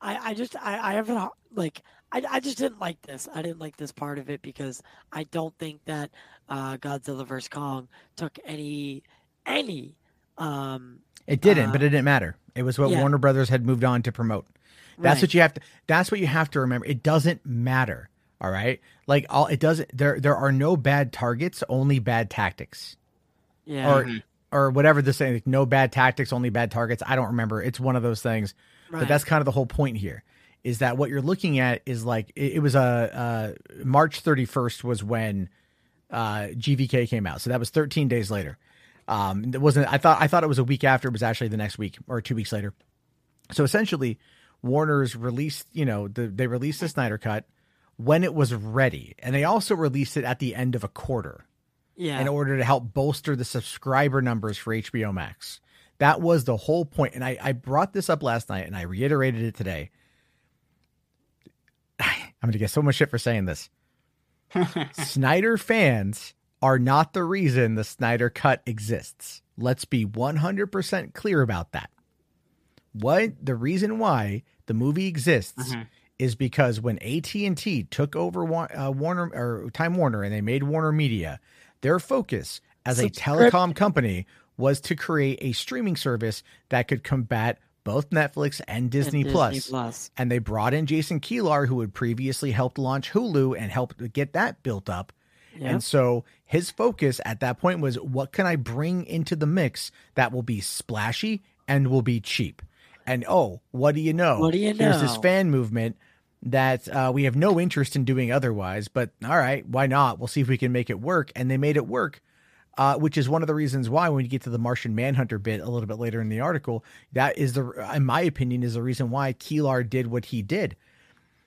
I, I just I, I haven't like I, I just didn't like this. I didn't like this part of it because I don't think that uh, Godzilla vs Kong took any any um It didn't, Uh, but it didn't matter. It was what yeah. Warner Brothers had moved on to promote. That's right. what you have to. That's what you have to remember. It doesn't matter. All right, like all it doesn't. There, there are no bad targets, only bad tactics, yeah or Mhm. or whatever the saying. Like, no bad tactics, only bad targets. I don't remember. It's one of those things. right. But that's kind of the whole point here. Is that what you're looking at? Is like it, it was a uh, March 31st was when uh, GVK came out, so that was 13 days later. Um, it wasn't. I thought I thought it was a week after. It was actually the next week or two weeks later. So essentially, Warner's released. You know, the, they released the Snyder Cut when it was ready, and they also released it at the end of a quarter yeah in order to help bolster the subscriber numbers for HBO Max. That was the whole point. And I, I brought this up last night and I reiterated it today. I'm going to get so much shit for saying this. Snyder fans are not the reason the Snyder Cut exists. Let's be 100% clear about that. What the reason why the movie exists Mhm. Is because when AT&T took over uh, Warner or Time Warner and they made Warner Media, their focus as a telecom company was to create a streaming service that could combat both Netflix and and Disney, Plus. Plus. And they brought in Jason Kilar, who had previously helped launch Hulu and helped get that built up. Yeah. And so his focus at that point was what can I bring into the mix that will be splashy and will be cheap? And oh, what do you know? What do you Here's this fan movement that uh, we have no interest in doing otherwise, but all right, why not? We'll see if we can make it work. And they made it work. Uh, which is one of the reasons why, when you get to the Martian Manhunter bit a little bit later in the article, that is the, in my opinion, is the reason why Kilar did what he did.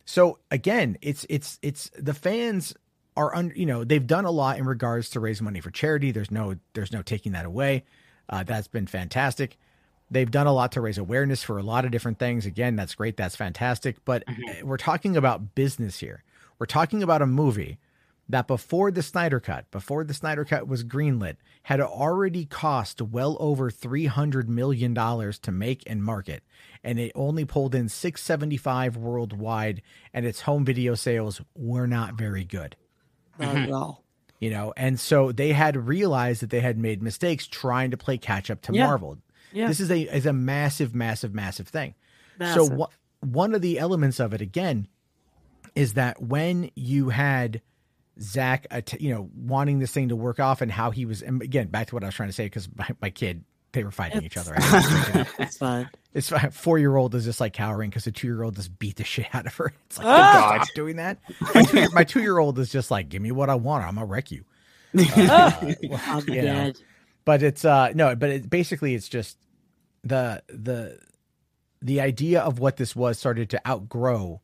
So again, it's it's it's the fans are un, you know they've done a lot in regards to raise money for charity. There's no there's no taking that away. Uh, that's been fantastic. They've done a lot to raise awareness for a lot of different things. Again, that's great. That's fantastic. But Mhm. we're talking about business here. We're talking about a movie that before the Snyder Cut, before the Snyder Cut was greenlit, had already cost well over three hundred million dollars to make and market, and it only pulled in six seventy five worldwide, and its home video sales were not very good. Not at all. You know, and so they had realized that they had made mistakes trying to play catch up to Yeah. Marvel. Yeah. This is a is a massive, massive, massive thing. Massive. So wha- one of the elements of it again is that when you had Zack, you know, wanting this thing to work off and how he was, and again, back to what I was trying to say, because my, my kid, they were fighting each other. I had to break it up. It's fine. It's four year old is just like cowering because the two year old just beat the shit out of her. It's like, Ah! stop doing that. My two year old is just like, give me what I want. I'm gonna wreck you. Ah! I'm you know. But it's uh no, but it basically it's just the the the idea of what this was started to outgrow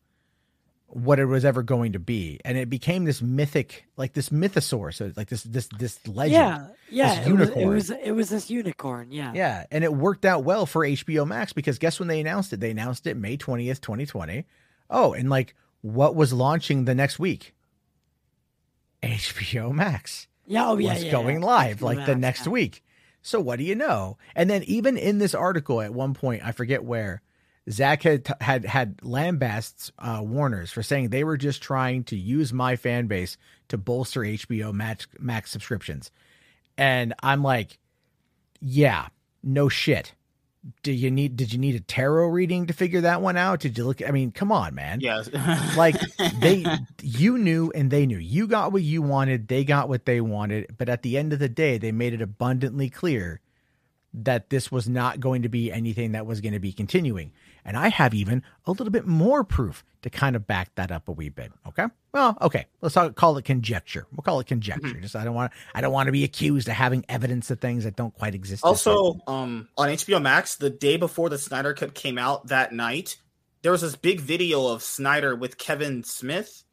what it was ever going to be, and it became this mythic, like this mythosaur, so like this this this legend. Yeah, yeah. It was, it was it was this unicorn. Yeah. Yeah, and it worked out well for HBO Max because guess when they announced it? They announced it May 20th, 2020. Oh, and like what was launching the next week? HBO Max Yeah. Oh yeah. was yeah, going yeah. live like the next yeah. week. So what do you know? And then even in this article at one point, I forget where, Zack had had had lambasts uh, Warner's for saying they were just trying to use my fan base to bolster HBO Max Max subscriptions, and I'm like, yeah, no shit. Do you need? Did you need a tarot reading to figure that one out? Did you look? I mean, come on, man Yes. like they you knew and they knew you got what you wanted they got what they wanted but at the end of the day they made it abundantly clear that this was not going to be anything that was going to be continuing. And i have even a little bit more proof to kind of back that up a wee bit okay? Well okay let's call it conjecture. We'll call it conjecture. Just i don't want i don't want to be accused of having evidence of things that don't quite exist. Also, um, on HBO Max, the day before the Snyder Cut came out that night, there was this big video of Snyder with Kevin Smith,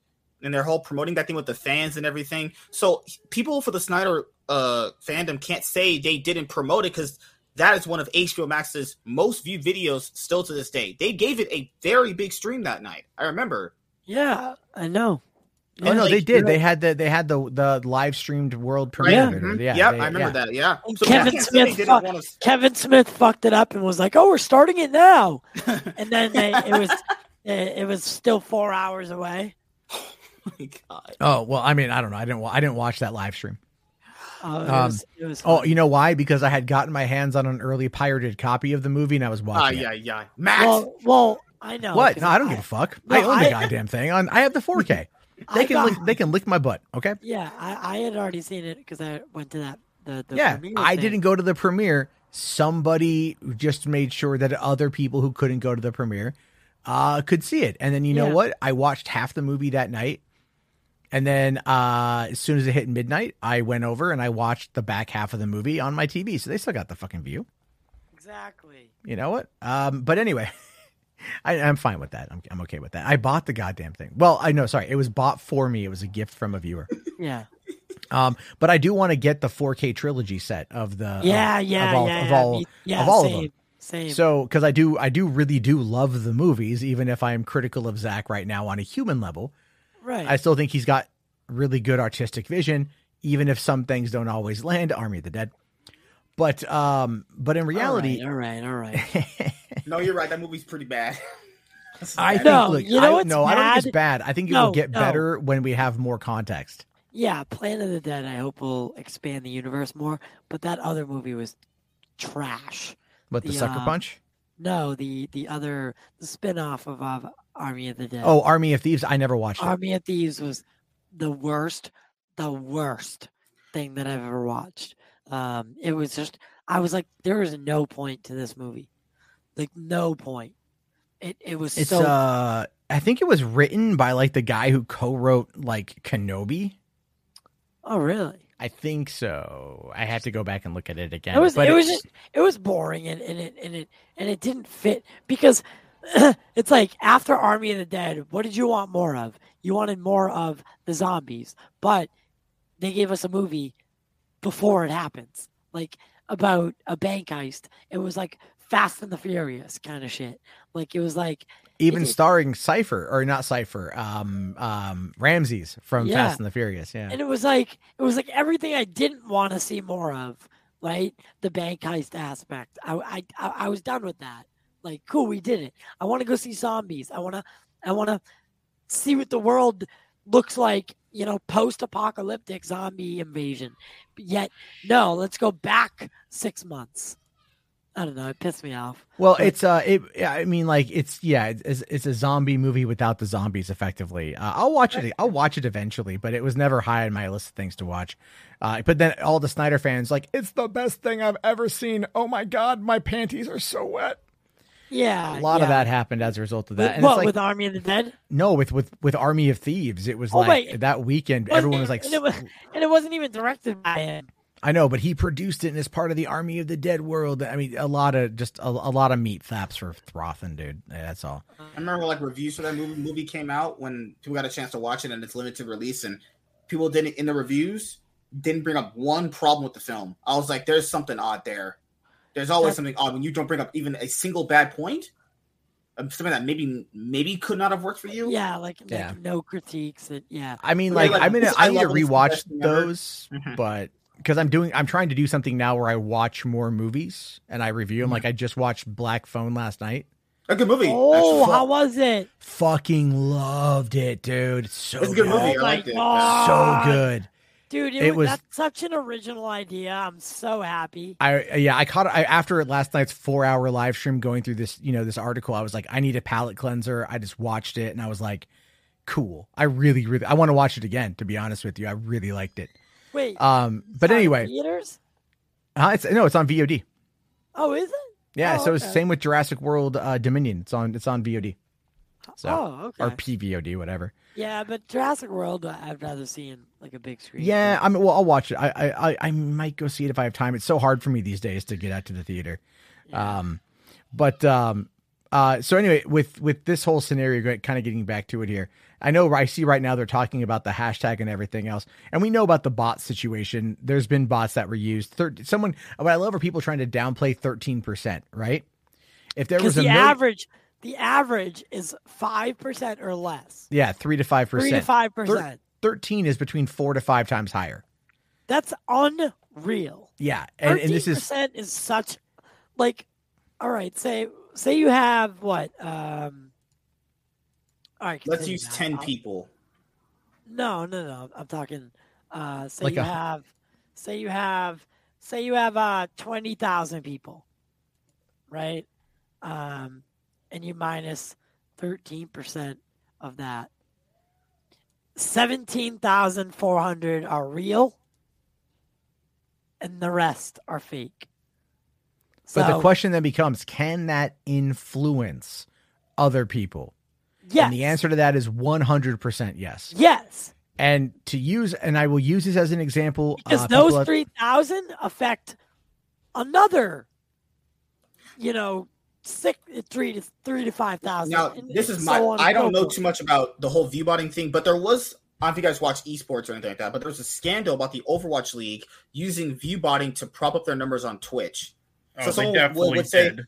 and they're whole promoting that thing with the fans and everything. So people for the Snyder uh fandom can't say they didn't promote it because that is one of HBO Max's most viewed videos still to this day. They gave it a very big stream that night. I remember. Yeah, I know. oh Yeah, no like, they did you're they had the they had the the live streamed world premiere Yeah. Mm-hmm. yeah Yep, they- I remember yeah. that. Yeah. So Kevin they can't say they Smith fuck- wanna- Kevin Smith fucked it up and was like, "Oh, we're starting it now," and then they, it was it, it was still four hours away. Oh my god. Oh well, I mean, I don't know. I didn't. wa- I didn't watch that live stream. Oh, it Um, was, it was Oh, you know why? Because I had gotten my hands on an early pirated copy of the movie and I was Ah, watching yeah, it. yeah. Max. well, well, I know. What? No, I don't give a fuck. No, I own the I- goddamn thing. On I have the 4K. They can got- lick, they can lick my butt. Okay. Yeah, I, I had already seen it because I went to that the, the yeah, premiere I thing. didn't go to the premiere. Somebody just made sure that other people who couldn't go to the premiere uh, could see it. And then you know Yeah. what? I watched half the movie that night. And then uh, as soon as it hit midnight, I went over and I watched the back half of the movie on my TV. So they still got the fucking view. exactly. you know what? Um, but anyway, I, I'm fine with that. I'm, I'm okay with that. I bought the goddamn thing. Well, I know, sorry, it was bought for me. It was a gift from a viewer. Yeah, Um, but I do want to get the 4K trilogy set of the of- yeah, of, yeah, all, yeah, of yeah, all me- yeah, of all same, of them. Same. So, because I do, I do really do love the movies, even if I am critical of Zack right now on a human level. Right. I still think he's got really good artistic vision, even if some things don't always land. Army of the Dead, but um, but in reality, All right, all right, all right. No, you're right. That movie's pretty bad. I think No, look, you know I, what's no, I don't think it's bad. I think it No, will get no. better when we have more context. Yeah, Planet of the Dead. I hope will expand the universe more. But that other movie was trash. But the, The, sucker uh, punch? No, the the other the spin-off of uh, Army of the Dead. Oh, Army of Thieves. I never watched it. Army of Thieves was the worst, the worst thing that I've ever watched. Um, it was just I was like, there is no point to this movie. Like no point. It it was It's so uh I think it was written by like the guy who co-wrote like Kenobi. oh really? I think so. I have to go back and look at it again. It was but it was just it was boring and, and it and it and it didn't fit because it's like after Army of the Dead, what did you want more of? You wanted more of the zombies, but they gave us a movie before it happens, like about a bank heist. It was like Fast and the Furious kind of shit. Like it was like even starring Cypher or not Cypher, um um Ramses from Yeah. Fast and the Furious, yeah. and it was like it was like everything I didn't want to see more of, right? The bank heist aspect. I I I was done with that. Like, cool, we did it. I want to go see zombies. I want to I want to see what the world looks like, you know, post-apocalyptic zombie invasion. But yet, no, let's go back 6 months. I don't know, it pissed me off. Well, But- it's uh, it. yeah, I mean, like it's yeah, it's it's a zombie movie without the zombies. Effectively, uh, I'll watch it. I'll watch it eventually, but it was never high on my list of things to watch. Uh, but then all the Snyder fans like, it's the best thing I've ever seen. Oh my god, my panties are so wet. Yeah. A lot of that happened as a result of that. And what, like with Army of the Dead? no, with with with Army of Thieves, it was Oh, like wait. that weekend. Everyone was like, and it, was, and it wasn't even directed by him. I know, but he produced it and is part of the Army of the Dead world. I mean, a lot of just a, a lot of meat flaps for Throthin, dude. Yeah, that's all. I remember like reviews for that movie movie came out when people got a chance to watch it and its limited release, and people didn't in the reviews didn't bring up one problem with the film. I was like, there's something odd there. There's always That- something odd when you don't bring up even a single bad point. um, Something that maybe maybe could not have worked for you. Yeah, like, like Yeah. no critiques. And, yeah. I mean, like, like, I mean, gonna, I eye need to level is the rewatch best thing ever. those, Mhm. but because I'm doing, I'm trying to do something now where I watch more movies and I review them. Mm-hmm. Like, I just watched Black Phone last night. A good movie. Oh, actually. how was it? Fucking loved it, dude. It's so It's a good movie. Oh my liked it. God. So good. Dude, it, It was, was- that's such an original idea. I'm so happy. I yeah, I caught I after last night's four hour live stream going through this, you know, this article. I was like, I need a palate cleanser. I just watched it and I was like, cool. I really, really, I want to watch it again. To be honest with you, I really liked it. Wait. Um, but anyway, Theaters? uh, it's no, it's on VOD. Oh, is it? Yeah, Oh, so it's okay. same with Jurassic World uh, Dominion. It's on it's on VOD. So oh, okay. or PVOD, whatever. yeah, but Jurassic World, I'd rather see in like a big screen. Yeah, I mean, well, I'll watch it. I, I I I might go see it if I have time. It's so hard for me these days to get out to the theater. Yeah. Um, but um, uh, so anyway, with with this whole scenario, kind of getting back to it here. I know I see right now they're talking about the hashtag and everything else, and we know about the bot situation. There's been bots that were used. Thir- someone, what I love are people trying to downplay thirteen percent. Right? If there was a the million- average, the average is five percent or less. yeah, three to 5%. Three to percent. five percent. Thirteen is between four to five times higher. That's unreal. Yeah, and, and this is is such like all right say say you have what um all right Let's use now. ten I'll- people. no no no i'm talking uh say Like you a- have say you have say you have uh 20,000 people right um and you minus 13% of that 17,400 are real and the rest are fake But the question then becomes can that influence other people? Yes. And the answer to that is 100% yes. yes And to use, and I will use this as an example. because uh, those 3,000 affect another you know six three to three to 5,000 Now, and- this is so my. on I don't know too much about the whole viewbotting thing, but there was. I don't know if you guys watch esports or anything like that, but there was a scandal about the Overwatch League using viewbotting to prop up their numbers on Twitch. Oh, So they someone definitely would, would say, did.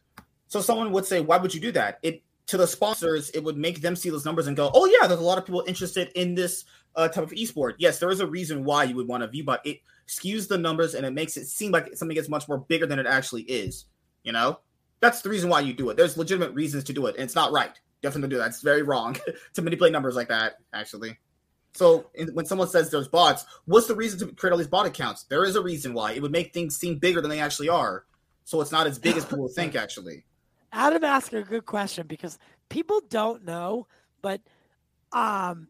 so someone would say, why would you do that? It to the sponsors, it would make them see those numbers and go, oh yeah, there's a lot of people interested in this uh, type of esport. Yes, there is a reason why you would want to view, but It skews the numbers and it makes it seem like something is much more bigger than it actually is. You know, that's the reason why you do it. There's legitimate reasons to do it, and it's not right. Definitely do that. It's very wrong to manipulate numbers like that. Actually. So in, when someone says there's bots, what's the reason to create all these bot accounts? There is a reason why. It would make things seem bigger than they actually are. So it's not as big as people think actually. Adam asked a good question because people don't know, but um,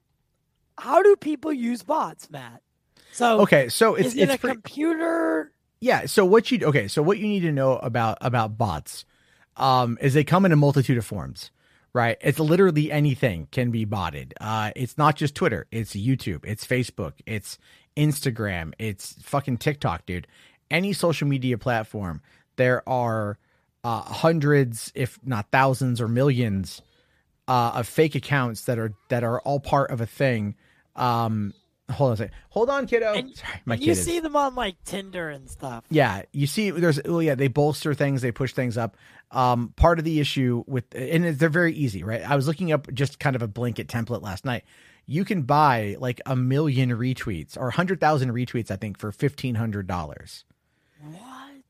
how do people use bots, Matt? So Okay, so it's it's a pretty, computer? yeah. So what you okay? So what you need to know about about bots? um, is they come in a multitude of forms, right? It's literally anything can be botted. Uh, it's not just Twitter. It's YouTube. It's Facebook. It's Instagram. It's fucking TikTok, dude. Any social media platform, there are uh, hundreds, if not thousands or millions, uh, of fake accounts that are that are all part of a thing. Um, hold on a second. Hold on, kiddo. And- Sorry, my kid you is- see them on like Tinder and stuff. yeah, you see, there's well, yeah, they bolster things, they push things up. Um, part of the issue with, and they're very easy, right? I was looking up just kind of a blanket template last night. You can buy like a million retweets or hundred thousand retweets, I think, for fifteen hundred dollars. What?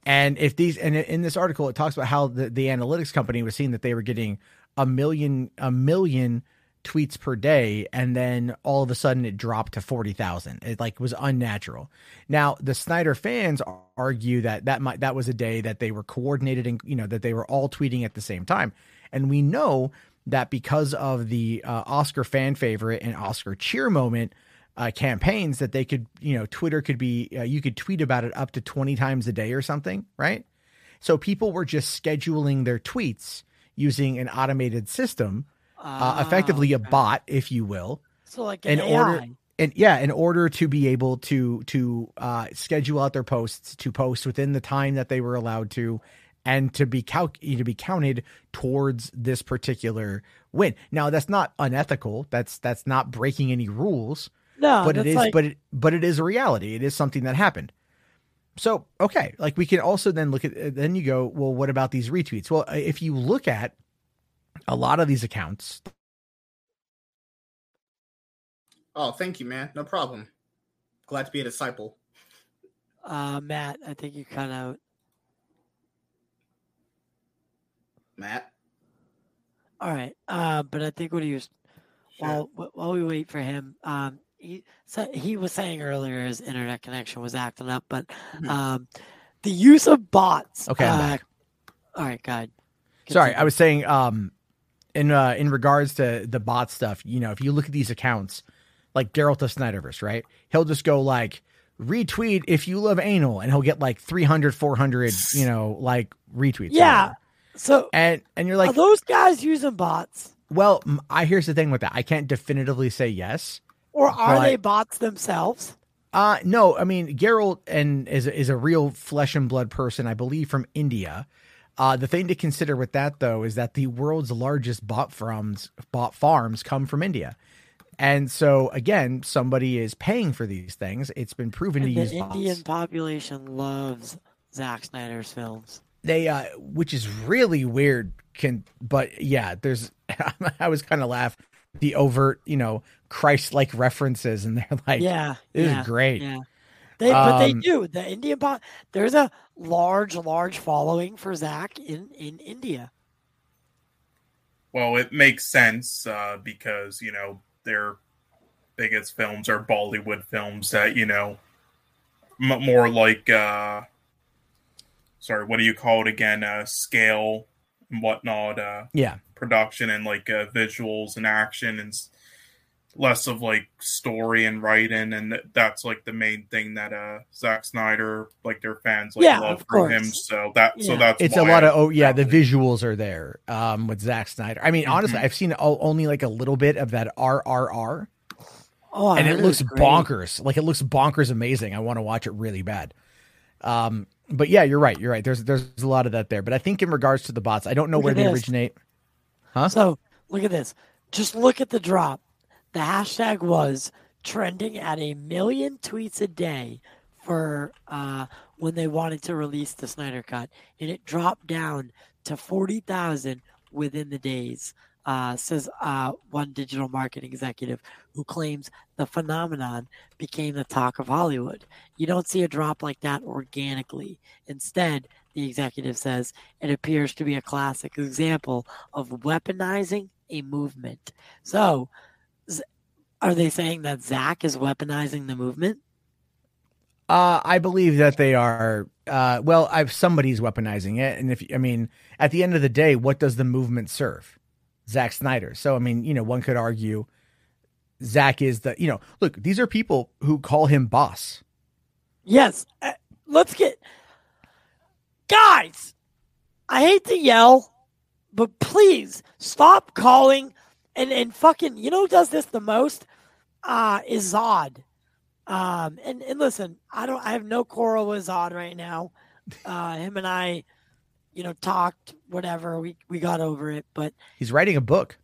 And if these, and in this article, it talks about how the, the analytics company was seeing that they were getting a million, a million tweets per day, and then all of a sudden it dropped to forty thousand. It like was unnatural. Now the Snyder fans argue that that might that was a day that they were coordinated and you know that they were all tweeting at the same time, and we know that because of the uh, Oscar fan favorite and Oscar cheer moment uh, campaigns that they could, you know, Twitter could be, uh, you could tweet about it up to 20 times a day or something, right? So people were just scheduling their tweets using an automated system, uh, effectively a Ah, bot, if you will. So like an in order- AI. And yeah, in order to be able to to uh, schedule out their posts, to post within the time that they were allowed to, and to be calc- to be counted towards this particular win. Now, that's not unethical. That's that's not breaking any rules No, but it is, like, but it but it is a reality it is something that happened so okay like we can also then look at then you go well what about these retweets well if you look at a lot of these accounts Oh, thank you, man. No problem. Glad to be a disciple. uh, Matt, I think you cut out. Matt. All right. Uh, but I think what he was Sure. while while we wait for him, um, he so he was saying earlier his internet connection was acting up, but Mhm. um, the use of bots. Okay, uh. All right, God. sorry i was saying um in uh in regards to the bot stuff you know if you look at these accounts like Geralt of Snyderverse, right he'll just go like retweet if you love anal and he'll get like 300 400 you know like retweets Yeah. So and and you're are like those guys using bots, well I here's the thing with that i can't definitively say yes or are they bots themselves? Uh no, I mean Geralt and is a, is a real flesh and blood person, I believe, from India. Uh, the thing to consider with that though is that the world's largest bot farms bot farms come from India, and so again, somebody is paying for these things. It's been proven to And the use Indian bots. population loves Zack Snyder's films. They, uh, which is really weird. Can but yeah, there's. I was kind of laugh the overt, you know, Christ-like references, and they're like, yeah, this yeah, is great. yeah. They, but they Um, do. The Indian pop. There's a large, large following for Zack in in India. Well, it makes sense uh, because you know their biggest films are Bollywood films that you know m- more like uh, sorry, what do you call it again? Uh, scale and whatnot, uh, Yeah, production and like uh, visuals and action and s- less of like story and writing, and that's like the main thing that uh Zack Snyder like their fans like Yeah, love of from him. So that so Yeah. that's it's a lot I- of oh yeah the visuals are there um with Zack Snyder. I mean honestly Mhm. I've seen o- only like a little bit of that RRR Oh, I and it looks great. bonkers. Like it looks bonkers amazing. I want to watch it really bad. Um but yeah, you're right. You're right. There's there's a lot of that there. But I think in regards to the bots, I don't know Look where they this. originate. Huh? So look at this. Just look at the drop. The hashtag was trending at a million tweets a day for uh, when they wanted to release the Snyder Cut, and it dropped down to forty thousand within the days. Uh, says uh, one digital marketing executive who claims the phenomenon became the talk of Hollywood. You don't see a drop like that organically. Instead, the executive says it appears to be a classic example of weaponizing a movement. So, are they saying that Zack is weaponizing the movement? Uh, I believe that they are. Uh, well, I've somebody's weaponizing it, and if I mean, at the end of the day, what does the movement serve? Zack Snyder. So I mean, you know, one could argue Zack is the. You know, look, these are people who call him boss. Yes. Uh, let's get guys. I hate to yell, but please stop calling and and fucking you know who does this the most uh is Zod. Um and and listen, I don't I have no quarrel with Zod right now. Uh him and I you know talked whatever we we got over it but He's writing a book.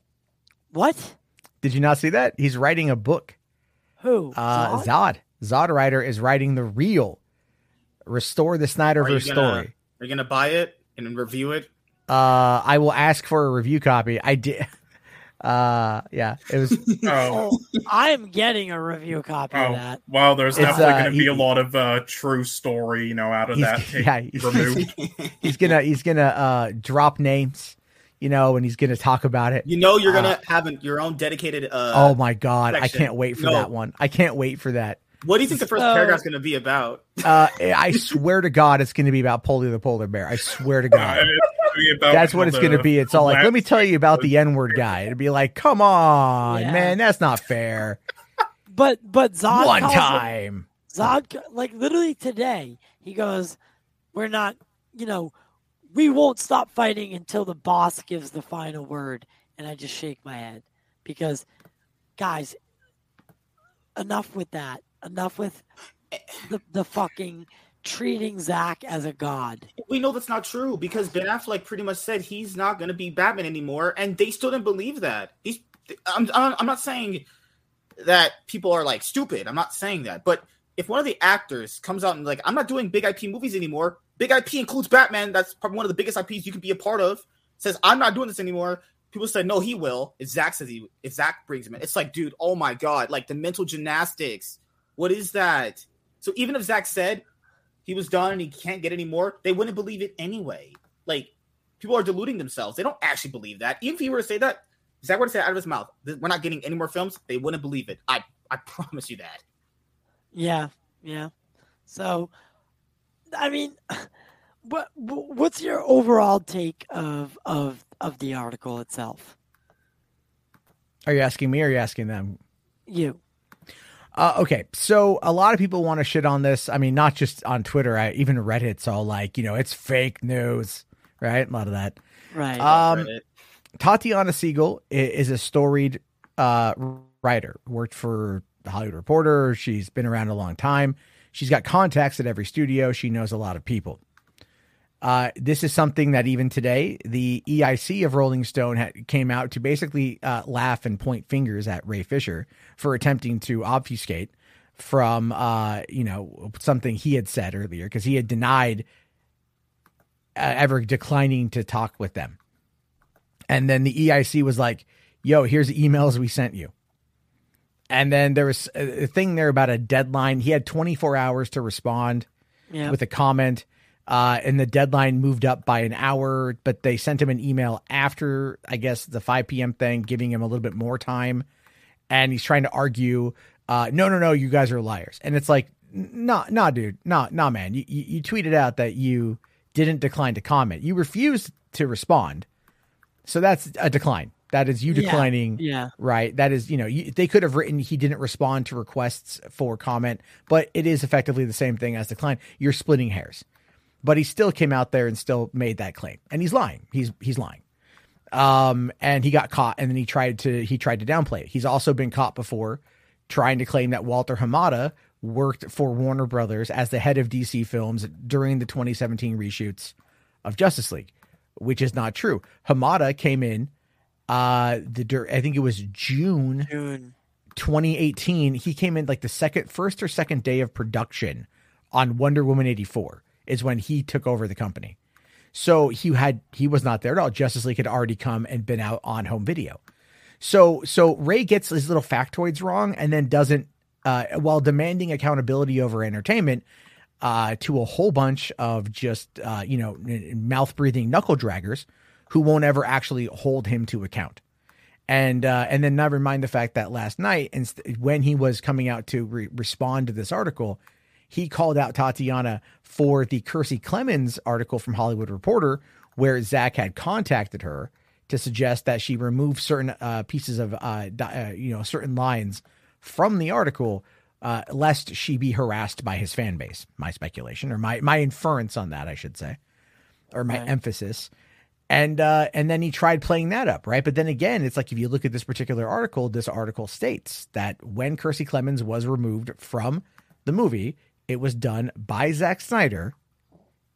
what Did you not see that? He's writing a book. who Uh, Zod? Zod. Zod writer is writing the real Restore the Are Snyderverse gonna- story. Are you gonna buy it and review it? Uh, I will ask for a review copy. I did. Uh, yeah, it was. Oh, I am getting a review copy of oh, that. well, there's It's, definitely uh, going to be a lot of uh, true story, you know, out of He's- that yeah, he's- removed. He's gonna he's gonna uh drop names, you know, and he's gonna talk about it. you know you're Uh, gonna have an, your own dedicated. Uh, oh my god, I can't wait for No. that one. I can't wait for that. What do you think the first So- paragraph's gonna be about? Uh, I swear to God, it's gonna be about Polly the polar bear. I swear to Uh, God. It's gonna be about That's what it's going to be. It's all like, let me tell you about the N word guy. It'd be like, come on, Yeah. man, that's not fair. But but Zod One calls it- time. Zod, like literally today, he goes, "We're not, you know, we won't stop fighting until the boss gives the final word." And I just shake my head because, guys, enough with that. Enough with eh. the the fucking treating Zack as a god. We know that's not true because Ben Affleck pretty much said he's not going to be Batman anymore, and they still didn't believe that. I'm, I'm I'm not saying that people are like stupid. I'm not saying that, but if one of the actors comes out and like, I'm not doing big IP movies anymore. Big IP includes Batman. That's probably one of the biggest IPs you can be a part of. Says I'm not doing this anymore. People said no, he will. If Zack says he, if Zack brings him in, it's like, dude, oh my god, like the mental gymnastics. What is that? So even if Zack said he was done and he can't get any more, they wouldn't believe it anyway. Like people are deluding themselves. They don't actually believe that. Even if he were to say that, if Zack were to say it out of his mouth, we're not getting any more films, they wouldn't believe it. I I promise you that. Yeah, yeah. So, I mean, what what's your overall take of of of the article itself? Are you asking me or are you asking them? You. Uh, okay, so a lot of people want to shit on this. I mean, not just on Twitter. I, even Reddit's all like, you know, it's fake news, right? A lot of that. Right. Um, Tatiana Siegel is a storied uh, writer. Worked for the Hollywood Reporter. She's been around a long time. She's got contacts at every studio. She knows a lot of people. Uh, this is something that even today, the EIC of Rolling Stone had, came out to basically uh, laugh and point fingers at Ray Fisher for attempting to obfuscate from, uh, you know, something he had said earlier because he had denied uh, ever declining to talk with them. And then the EIC was like, yo, here's the emails we sent you. And then there was a a thing there about a deadline. He had 24 hours to respond yeah. with a comment. Uh, and the deadline moved up by an hour, but they sent him an email after, I guess, the 5 p.m. thing, giving him a little bit more time. And he's trying to argue, uh, no, no, no, you guys are liars. And it's like, nah, nah, dude, nah, nah, man. You, you, you tweeted out that you didn't decline to comment. You refused to respond. So that's a decline. That is you Yeah. declining yeah. right? That is, you know, you, they could have written he didn't respond to requests for comment, but it is effectively the same thing as decline. You're splitting hairs, but he still came out there and still made that claim, and he's lying. He's he's lying. Um, and he got caught, and then he tried to he tried to downplay it. He's also been caught before, trying to claim that Walter Hamada worked for Warner Brothers as the head of DC Films during the 2017 reshoots of Justice League, which is not true. Hamada came in uh the I think it was June June. 2018 he came in like the second first or second day of production on Wonder Woman 84 is when he took over the company. So he had he was not there at all. Justice League had already come and been out on home video. So so Ray gets his little factoids wrong and then doesn't uh while demanding accountability over entertainment uh to a whole bunch of just uh you know mouth breathing knuckle draggers who won't ever actually hold him to account and uh, and then never mind the fact that last night, and when he was coming out to re- respond to this article, he called out Tatiana for the Kiersey Clemons article from Hollywood Reporter, where Zack had contacted her to suggest that she remove certain uh, pieces of uh, di- uh, you know certain lines from the article, uh, lest she be harassed by his fan base. My speculation, or my my inference on that, I should say, or my Right. emphasis and uh, and then he tried playing that up, right? But then again, it's like if you look at this particular article, this article states that when Kiersey Clemons was removed from the movie, it was done by Zack Snyder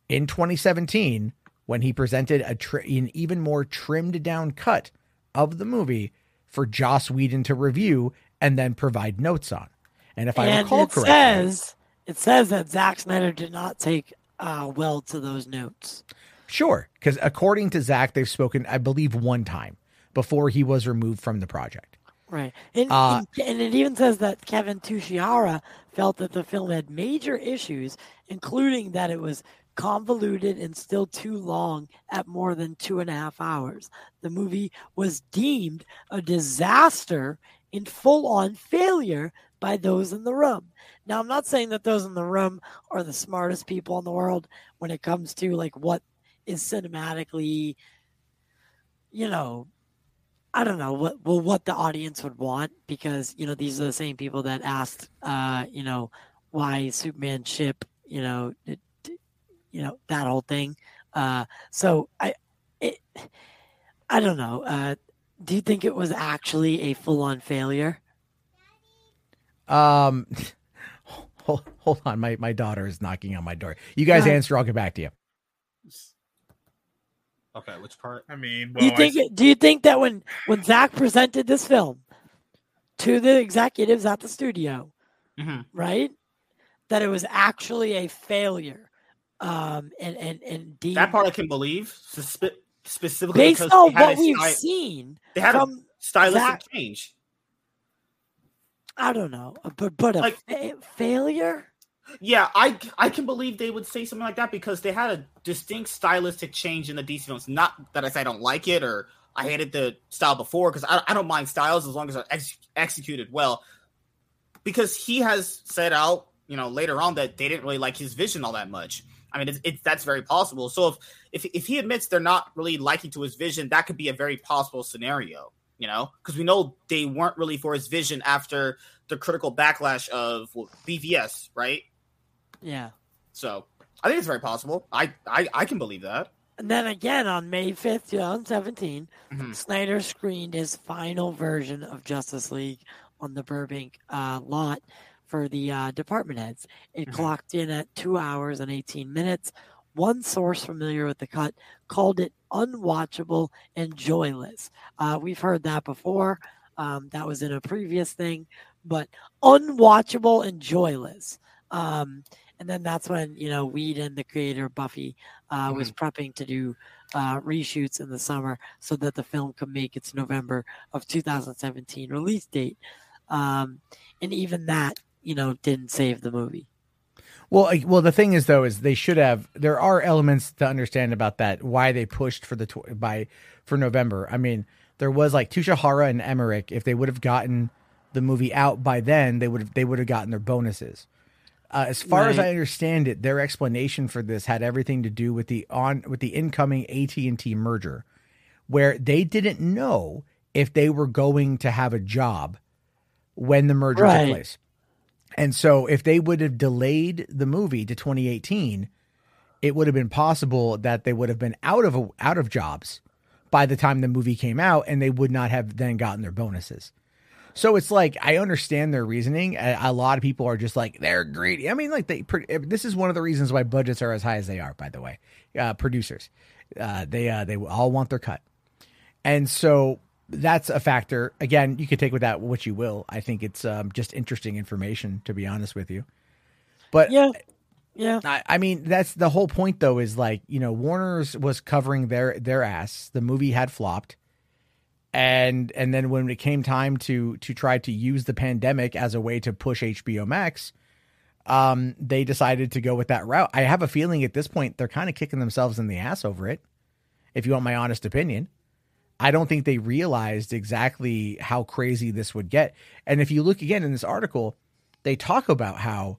in 2017 when he presented a tri- an even more trimmed down cut of the movie for Joss Whedon to review and then provide notes on. And if I and recall it correctly, says it says that Zack Snyder did not take uh, well to those notes. Sure, because according to Zach, they've spoken, I believe, one time before he was removed from the project. Right. And, Uh, and, and it even says that Kevin Tsujihara felt that the film had major issues, including that it was convoluted and still too long at more than two and a half hours. The movie was deemed a disaster and full on failure by those in the room. Now, I'm not saying that those in the room are the smartest people in the world when it comes to like what is cinematically, you know, I don't know what well what the audience would want because you know these are the same people that asked uh you know why Superman ship you know it, you know that whole thing uh so I it I don't know uh do you think it was actually a full on failure Um, hold, hold on, my my daughter is knocking on my door. You guys answer, I'll get back to you. Okay, which part? I mean, do you well, I think do you think that when when Zach presented this film to the executives at the studio Mm-hmm. right that it was actually a failure um and and and deemed That part I can believe, suspe- specifically based because on what a, we've sty- seen they had a from stylistic Zach- change. I don't know, but but a Like- fa- failure. Yeah, I I can believe they would say something like that because they had a distinct stylistic change in the DC films. Not that I say I don't like it or I hated the style before because I, I don't mind styles as long as they're ex- executed well. Because he has said out, you know, later on that they didn't really like his vision all that much. I mean, it's, it's that's very possible. So if, if if he admits they're not really liking to his vision, that could be a very possible scenario. You know, because we know they weren't really for his vision after the critical backlash of well, BVS, right? Yeah. So I think it's very possible. I I, I can believe that. And then again on May fifth, two thousand seventeen, Mhm. Snyder screened his final version of Justice League on the Burbank uh, lot for the uh, department heads. It Mhm. clocked in at two hours and 18 minutes. One source familiar with the cut called it unwatchable and joyless. Uh, we've heard that before. Um, that was in a previous thing, but unwatchable and joyless. Um, and then that's when you know Whedon, the creator Buffy, uh, was prepping to do uh, reshoots in the summer so that the film could make its November of 2017 release date. Um, and even that, you know, didn't save the movie. Well, well, the thing is though, is they should have. There are elements to understand about that. Why they pushed for the tw- by for November. I mean, there was like Tsujihara and Emmerich. If they would have gotten the movie out by then, they would have they would have gotten their bonuses. Uh, as far as I understand it, their explanation for this had everything to do with the on with the incoming AT and T merger, where they didn't know if they were going to have a job when the merger Right. took place. And so if they would have delayed the movie to 2018, it would have been possible that they would have been out of out of jobs by the time the movie came out and they would not have then gotten their bonuses. So it's like I understand their reasoning. A, a lot of people are just like they're greedy. I mean, like they. This is one of the reasons why budgets are as high as they are. By the way, uh, producers, uh, they uh, they all want their cut, and so that's a factor. Again, you can take with that what you will. I think it's um, just interesting information, to be honest with you. But Yeah. Yeah. I, I mean, that's the whole point, though. Is like you know, Warner's was covering their their ass. The movie had flopped, and and then when it came time to to try to use the pandemic as a way to push HBO Max, um, they decided to go with that route. I have a feeling at this point they're kind of kicking themselves in the ass over it. If you want my honest opinion, I don't think they realized exactly how crazy this would get. And if you look again in this article, they talk about how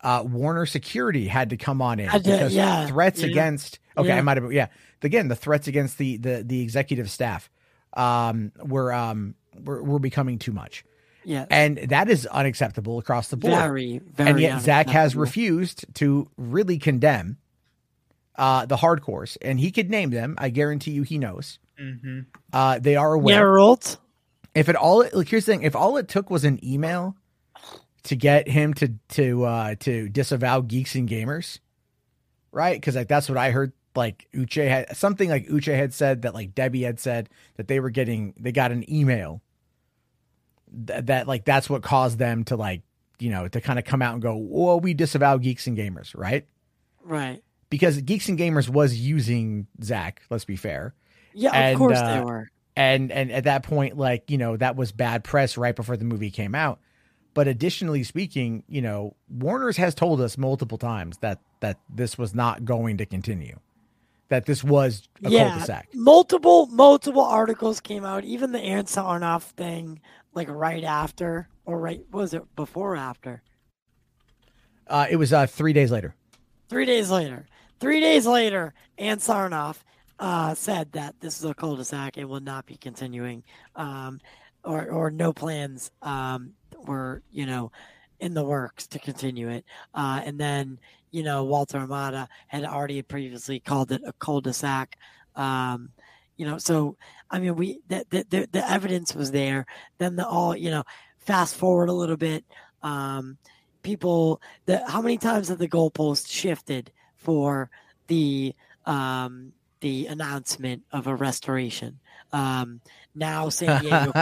uh, Warner Security had to come on in to- because yeah, threats yeah, against. Okay, yeah. I might have. Yeah, again, the threats against the the the executive staff um, were um were, were becoming too much, Yes. and that is unacceptable across the board. very, very. and yet Zach has refused to really condemn uh, the hardcores, and he could name them. I guarantee you, he knows. hmm Uh, they are aware. Geralt. if it all like here's the thing if all it took was an email to get him to to uh to disavow geeks and gamers right because like that's what i heard like uche had something like uche had said that like debbie had said that they were getting they got an email th- that like that's what caused them to like you know to kind of come out and go well we disavow geeks and gamers right Right. because geeks and gamers was using zach let's be fair Yeah, of course uh, they were. and and at that point like you know that was bad press right before the movie came out but additionally speaking you know warner's has told us multiple times that that this was not going to continue that this was a yeah, cul-de-sac multiple multiple articles came out. Even the Ann Sarnoff thing, like right after, or right was it before or after? uh it was uh three days later Three days later. Three days later, Ann Sarnoff uh, said that this is a cul-de-sac and will not be continuing, um, or or no plans um, were you know in the works to continue it. Uh, and then you know Walter Hamada had already previously called it a cul-de-sac. Um, you know, so I mean, we the, the the the evidence was there. Then the all you know, fast forward a little bit. Um, people the how many times have the goalpost shifted for the um the announcement of a restoration um now san diego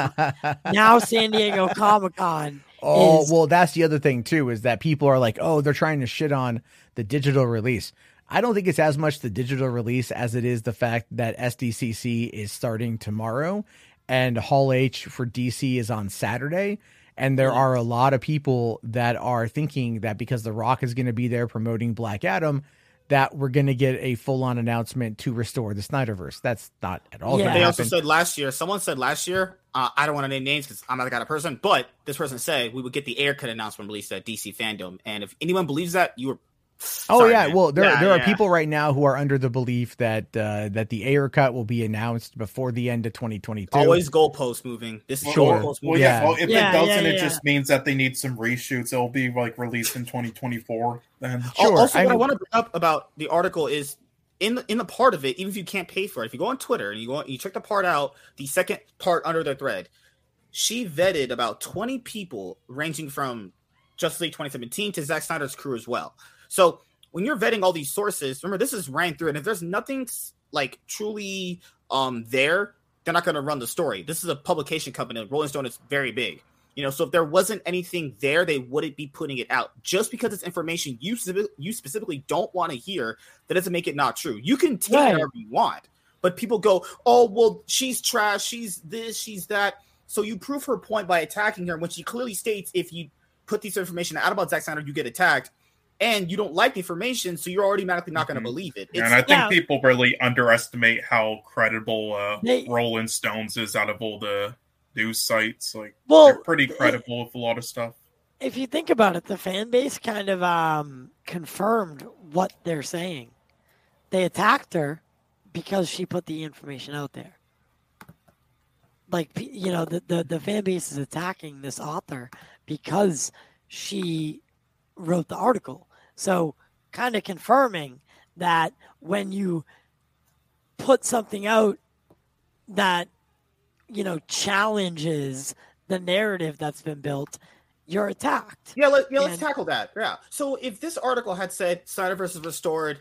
now san diego comic-con oh well that's the other thing too is that people are like oh they're trying to shit on the digital release. I don't think it's as much the digital release as it is the fact that sdcc is starting tomorrow and hall h for dc is on saturday. And there are a lot of people that are thinking that because the rock is going to be there promoting black adam that we're going to get a full-on announcement to restore the snyderverse that's not at all Yeah. They also said last year, someone said last year, uh, I don't want to name names because I'm not the kind of person, but this person said we would get the Ayer cut announcement released at DC fandom. And if anyone believes that, you were. Oh Sorry, yeah, man. well there Yeah, there are yeah. people right now who are under the belief that uh, that the Ayer cut will be announced before the end of 2022. Always goalpost moving. This is Sure. goalpost Well, moving. yeah. Yeah. Well, if Yeah, it doesn't, yeah, it yeah. just means that they need some reshoots. It'll be like released in 2024. Then Oh, Sure, also, I what I want to bring up about the article is in the in the part of it, even if you can't pay for it, if you go on Twitter and you go you check the part out, the second part under the thread, she vetted about 20 people ranging from Justice League 2017 to Zack Snyder's crew as well. So when you're vetting all these sources, remember this is ran through, and if there's nothing like truly um there, they're not going to run the story. This is a publication company. Rolling Stone is very big. You know, so if there wasn't anything there, they wouldn't be putting it out. Just because it's information you you specifically don't want to hear, that doesn't make it not true. You can take Right. it however you want, but people go, "Oh, well, she's trash. She's this. She's that." So you prove her point by attacking her when she clearly states, "If you put this information out about Zack Snyder, you get attacked." And you don't like the information, so you're automatically not going to Mhm. believe it. and I think Yeah. people really underestimate how credible uh, They- Rolling Stones is out of all the news sites. Like well they're pretty credible with a lot of stuff. if you think about it the fan base kind of um confirmed what they're saying they attacked her because she put the information out there like you know the, the the fan base is attacking this author because she wrote the article so kind of confirming that when you put something out that you know challenges the narrative that's been built you're attacked Yeah, let, yeah, let's And- tackle that. Yeah. So if this article had said Snyderverse is restored,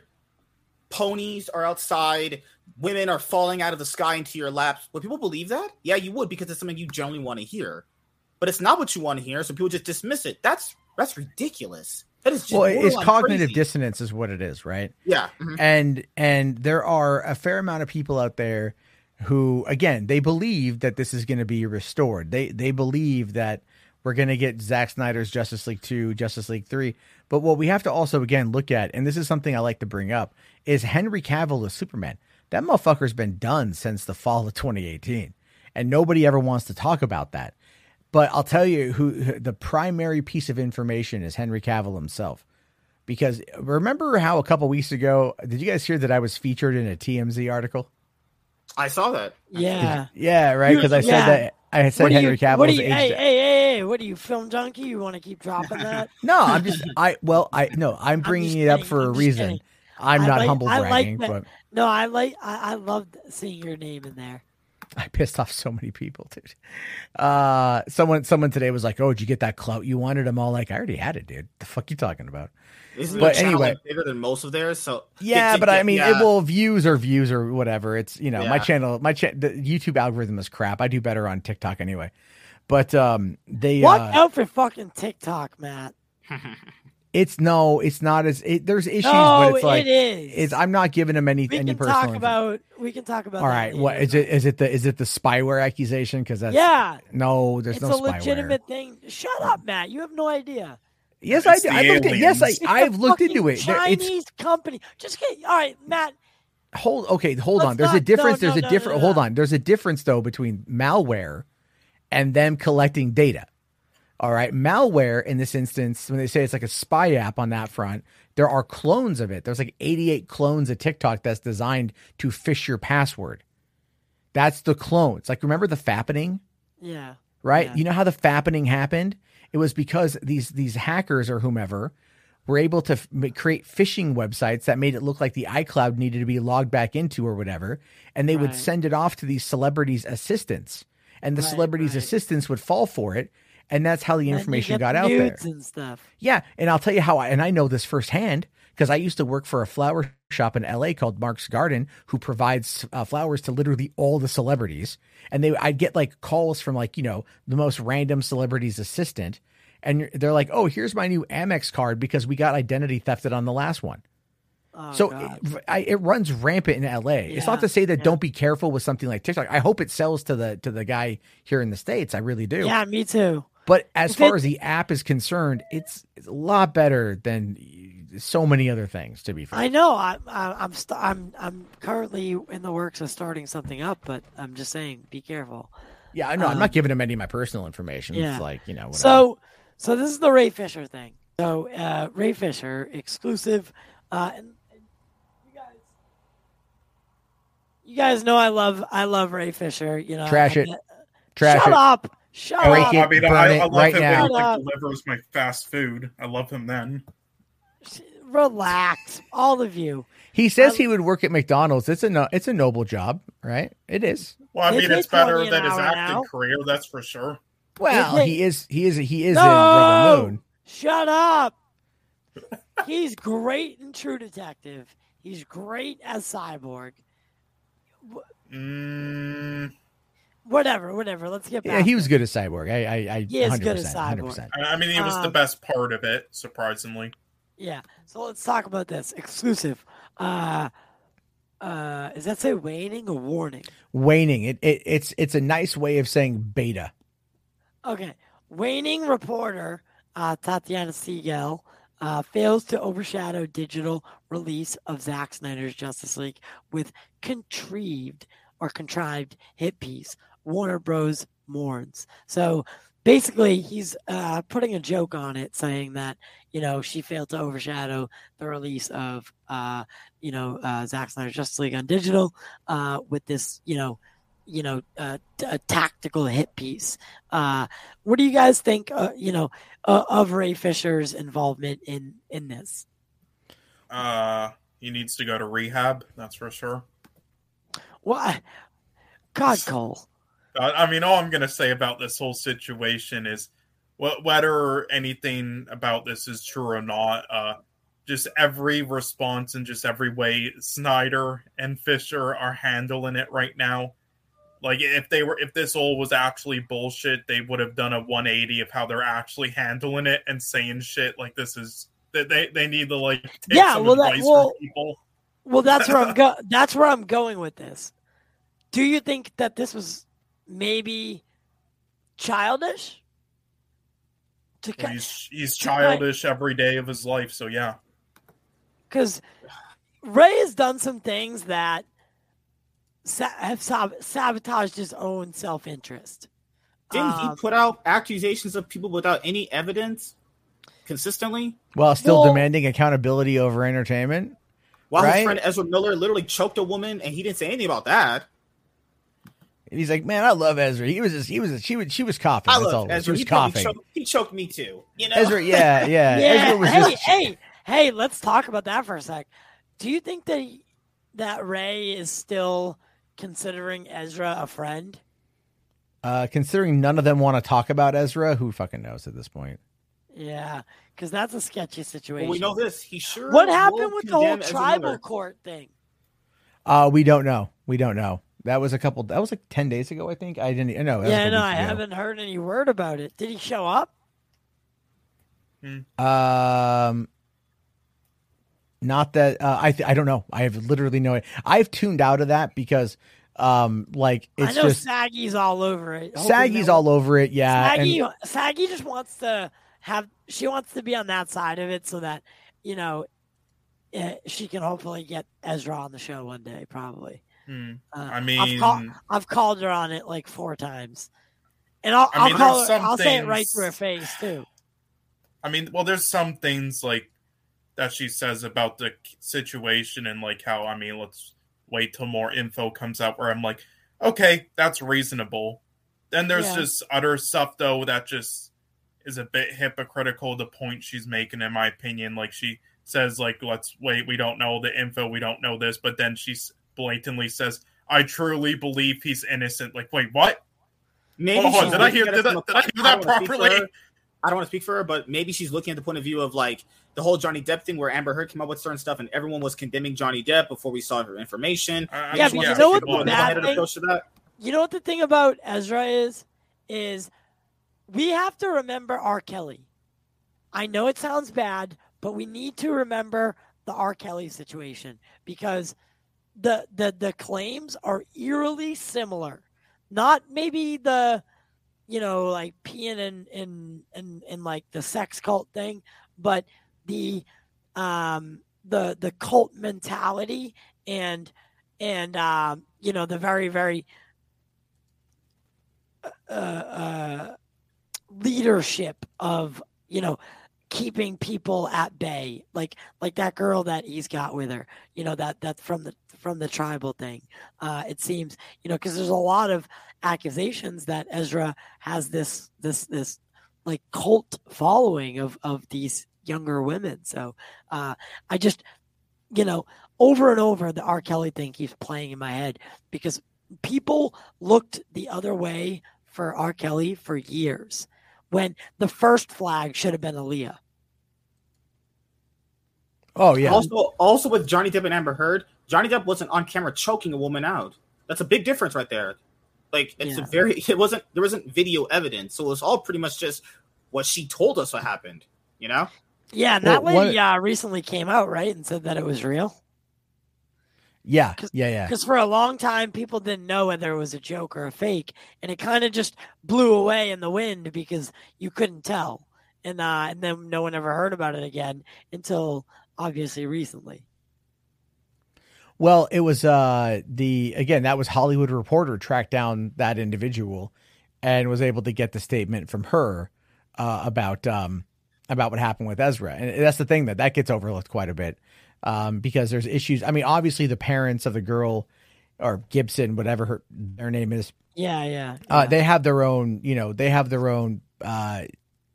ponies are outside, women are falling out of the sky into your laps, would people believe that? Yeah, you would because it's something you generally want to hear. But it's not what you want to hear, so people just dismiss it. That's that's ridiculous. That is just well, it's cognitive crazy. dissonance is what it is, right? Yeah. mhm. and and there are a fair amount of people out there who again they believe that this is going to be restored they they believe that we're going to get Zack Snyder's Justice League 2 Justice League 3 but what we have to also again look at and this is something I like to bring up is Henry Cavill as Superman that motherfucker's been done since the fall of 2018 and nobody ever wants to talk about that but I'll tell you who the primary piece of information is Henry Cavill himself because remember how a couple weeks ago did you guys hear that I was featured in a TMZ article? I saw that. yeah Yeah, right. Because I said Yeah. that I said what Henry you, Cavill what do you, hey, hey, hey, hey, what are you, film junkie? You want to keep dropping that? No, I'm just I well I no I'm bringing just it up for I'm a reason. kidding. I'm I not like- humble I like but No, I like. I, I loved seeing your name in there. I pissed off so many people, dude. Uh, someone someone today was like, "Oh, did you get that clout you wanted?" I'm all like, "I already had it, dude. The fuck you talking about?" Isn't But anyway. bigger than most of theirs? So Yeah, Yeah, but I mean, yeah. it will views or views or whatever. It's you know, my channel, my cha- the YouTube algorithm is crap. I do better on TikTok anyway. But um, they Watch uh, out for fucking TikTok, Matt. It's no, it's not as it, there's issues, no, but it's like it is. it's I'm not giving them any we any can personal. talk info. about. We can talk about. All that right, what later. is it? Is it the is it the spyware accusation? Because that's Yeah, no, there's it's no a spyware. legitimate thing. Shut up, Matt. You have no idea. Yes, I It's do. the I looked at. Yes, I aliens. It's a I've looked into it. There- It's Chinese company. Just get. All right, Matt. hold okay hold Let's on there's a difference no, there's no, a no, different no, hold no. on there's a difference though between malware and them collecting data all right malware in this instance when they say it's like a spy app on that front there are clones of it there's like 88 clones of tiktok that's designed to fish your password that's the clones like remember the fappening Yeah. right? Yeah. You know how the fappening happened? It was because these these hackers or whomever were able to f- create phishing websites that made it look like the iCloud needed to be logged back into or whatever, and they would send it off to these celebrities' assistants, and the Right, celebrities' right. assistants would fall for it, and that's how the information got out there. and stuff. Yeah, and I'll tell you how I and I know this firsthand because I used to work for a flower shop in LA called Mark's Garden, who provides uh, flowers to literally all the celebrities. And they, I'd get like calls from like you know the most random celebrity's assistant, and they're like, "Oh, here's my new Amex card because we got identity thefted on the last one." Oh, so it, I, it runs rampant in LA. it's not to say that yeah. don't be careful with something like TikTok. I hope it sells to the to the guy here in the states. I really do. yeah, me too. But as far as the app is concerned, it's, it's a lot better than so many other things. To be fair, I know. I, I, I'm st- I'm I'm currently in the works of starting something up, but I'm just saying, be careful. yeah, I know. I'm um, not giving them any of my personal information. yeah. It's like you know. Whatever. So, so this is the Ray Fisher thing. So, uh, Ray Fisher exclusive. Uh, and, and you guys, you guys know I love I love Ray Fisher. You know, Trash I- it. trash Shut it. up. Shut Break up. it. I mean, burn I, it I love right him now. when he like, delivers my fast food. I love him then. Relax, all of you. He says I- he would work at McDonald's. It's a no, it's a noble job, right? It is. Well, I They mean, pay it's better than his acting now. career, that's for sure. Well, they- he is. He is. He is in Rebel Moon. shut up. He's great in True Detective. He's great as Cyborg. Mm, Whatever, whatever. Let's get back. Yeah, he was good at Cyborg. I, I, I, He is 100%, good as Cyborg. 100%. I I mean, he was the Um, best part of it, surprisingly. Yeah. So let's talk about this exclusive. Uh, uh, is that say waning or warning? Waning. It, it, it's, it's a nice way of saying beta. Okay. Waning reporter uh, Tatiana Siegel uh, fails to overshadow digital release of Zack Snyder's Justice League with contrived or contrived hit piece. Warner Bros. mourns. So basically, he's uh, putting a joke on it, saying that you know she failed to overshadow the release of uh, you know uh, Zack Snyder's Justice League on digital uh, with this you know you know uh, t- a tactical hit piece. Uh, what do you guys think? Uh, you know uh, of Ray Fisher's involvement in in this. Uh, he needs to go to rehab, that's for sure. I- God, Cole. I mean, all I'm going to say about this whole situation is wh- whether anything about this is true or not, uh, just every response and just every way Snyder and Fisher are handling it right now. Like if they were if this all was actually bullshit, they would have done a 180 of how they're actually handling it and saying shit like this is that they, they need to like Yeah, well, that- well- from people. Well, that's where I'm go. That's where I'm going with this. Do you think that this was maybe childish? To Well, he's he's to my- childish every day of his life, so yeah. because Ray has done some things that sa- have sab- sabotaged his own self interest. Didn't Um, he put out accusations of people without any evidence consistently? While still Well- demanding accountability over entertainment. While Right. his friend Ezra Miller literally choked a woman, and he didn't say anything about that. And he's like, man, I love Ezra. He was just, he was, she was, she was coughing. I That's love it. Ezra. She was He, probably coughing. choked, he choked me too. You know, Ezra, yeah, yeah. Yeah, Ezra was hey, just, hey, hey, let's talk about that for a sec. Do you think that he, that Ray is still considering Ezra a friend? Uh, considering none of them want to talk about Ezra, who fucking knows at this point? Yeah, because that's a sketchy situation. Well, we know this. He sure. What happened with the whole tribal court thing? Uh, we don't know. We don't know. That was a couple. That was like ten days ago, I think. I didn't. No, that was a Yeah, no, I ago. haven't heard any word about it. Did he show up? Um, not that uh, I. Th- I don't know. I have literally no. I've tuned out of that because, um, like it's I know just Saggy's all over it. hoping Saggy's all over it. Yeah, and- Saggy, Saggy just wants to have. She wants to be on that side of it so that you know, eh, she can hopefully get Ezra on the show one day. Probably. Hmm. Uh, I I've, mean, call, I've called her on it like four times, and I'll, I I'll call her. I'll say it right things- to her face too. I mean, well, there's some things like that she says about the situation and like how I mean, let's wait till more info comes out. Where I'm like, okay, that's reasonable. Then there's Yeah. just utter stuff though that just is a bit hypocritical. The point she's making, in my opinion, like she says, like let's wait, we don't know the info, we don't know this, but then she s- blatantly says, "I truly believe he's innocent." Like, wait, what? Maybe Hold on, she's did I hear- looking at it did I- did I hear don't that wanna speak for properly? her. I don't want to speak for her, but maybe she's looking at the point of view of like the whole Johnny Depp thing, where Amber Heard came up with certain stuff, and everyone was condemning Johnny Depp before we saw her information. I- I Yeah, but you know what the bad thing- that. You know what the thing about Ezra is? Is we have to remember R. Kelly. I know it sounds bad, but we need to remember the R. Kelly situation because the the the claims are eerily similar. Not maybe the you know like peeing in in in, in like the sex cult thing, but the um the the cult mentality and and um you know the very very uh, uh, leadership of you know keeping people at bay like like that girl that he's got with her you know that that from the from the tribal thing uh it seems you know because there's a lot of accusations that ezra has this this this like cult following of of these younger women so uh i just you know over and over the r kelly thing keeps playing in my head because people looked the other way for R. Kelly for years when the first flag should have been Aaliyah. oh yeah, Also, also with Johnny Depp and Amber Heard, Johnny Depp wasn't on camera choking a woman out. That's a big difference right there. Like it's Yeah. a very it wasn't there wasn't video evidence, so it was all pretty much just what she told us what happened. You know? Yeah, and Well, that lady uh, recently came out, right, and said that it was real. yeah, 'Cause- yeah, yeah. Because for a long time, people didn't know whether it was a joke or a fake, and it kind of just blew away in the wind because you couldn't tell, and uh, and then no one ever heard about it again until obviously recently. Well, it was uh the again that was Hollywood Reporter tracked down that individual and was able to get the statement from her uh, about um about what happened with Ezra, and that's the thing that that gets overlooked quite a bit um because there's issues. I mean, obviously the parents of the girl or Gibson, whatever her their name is, Yeah, yeah. uh, they have their own you know they have their own uh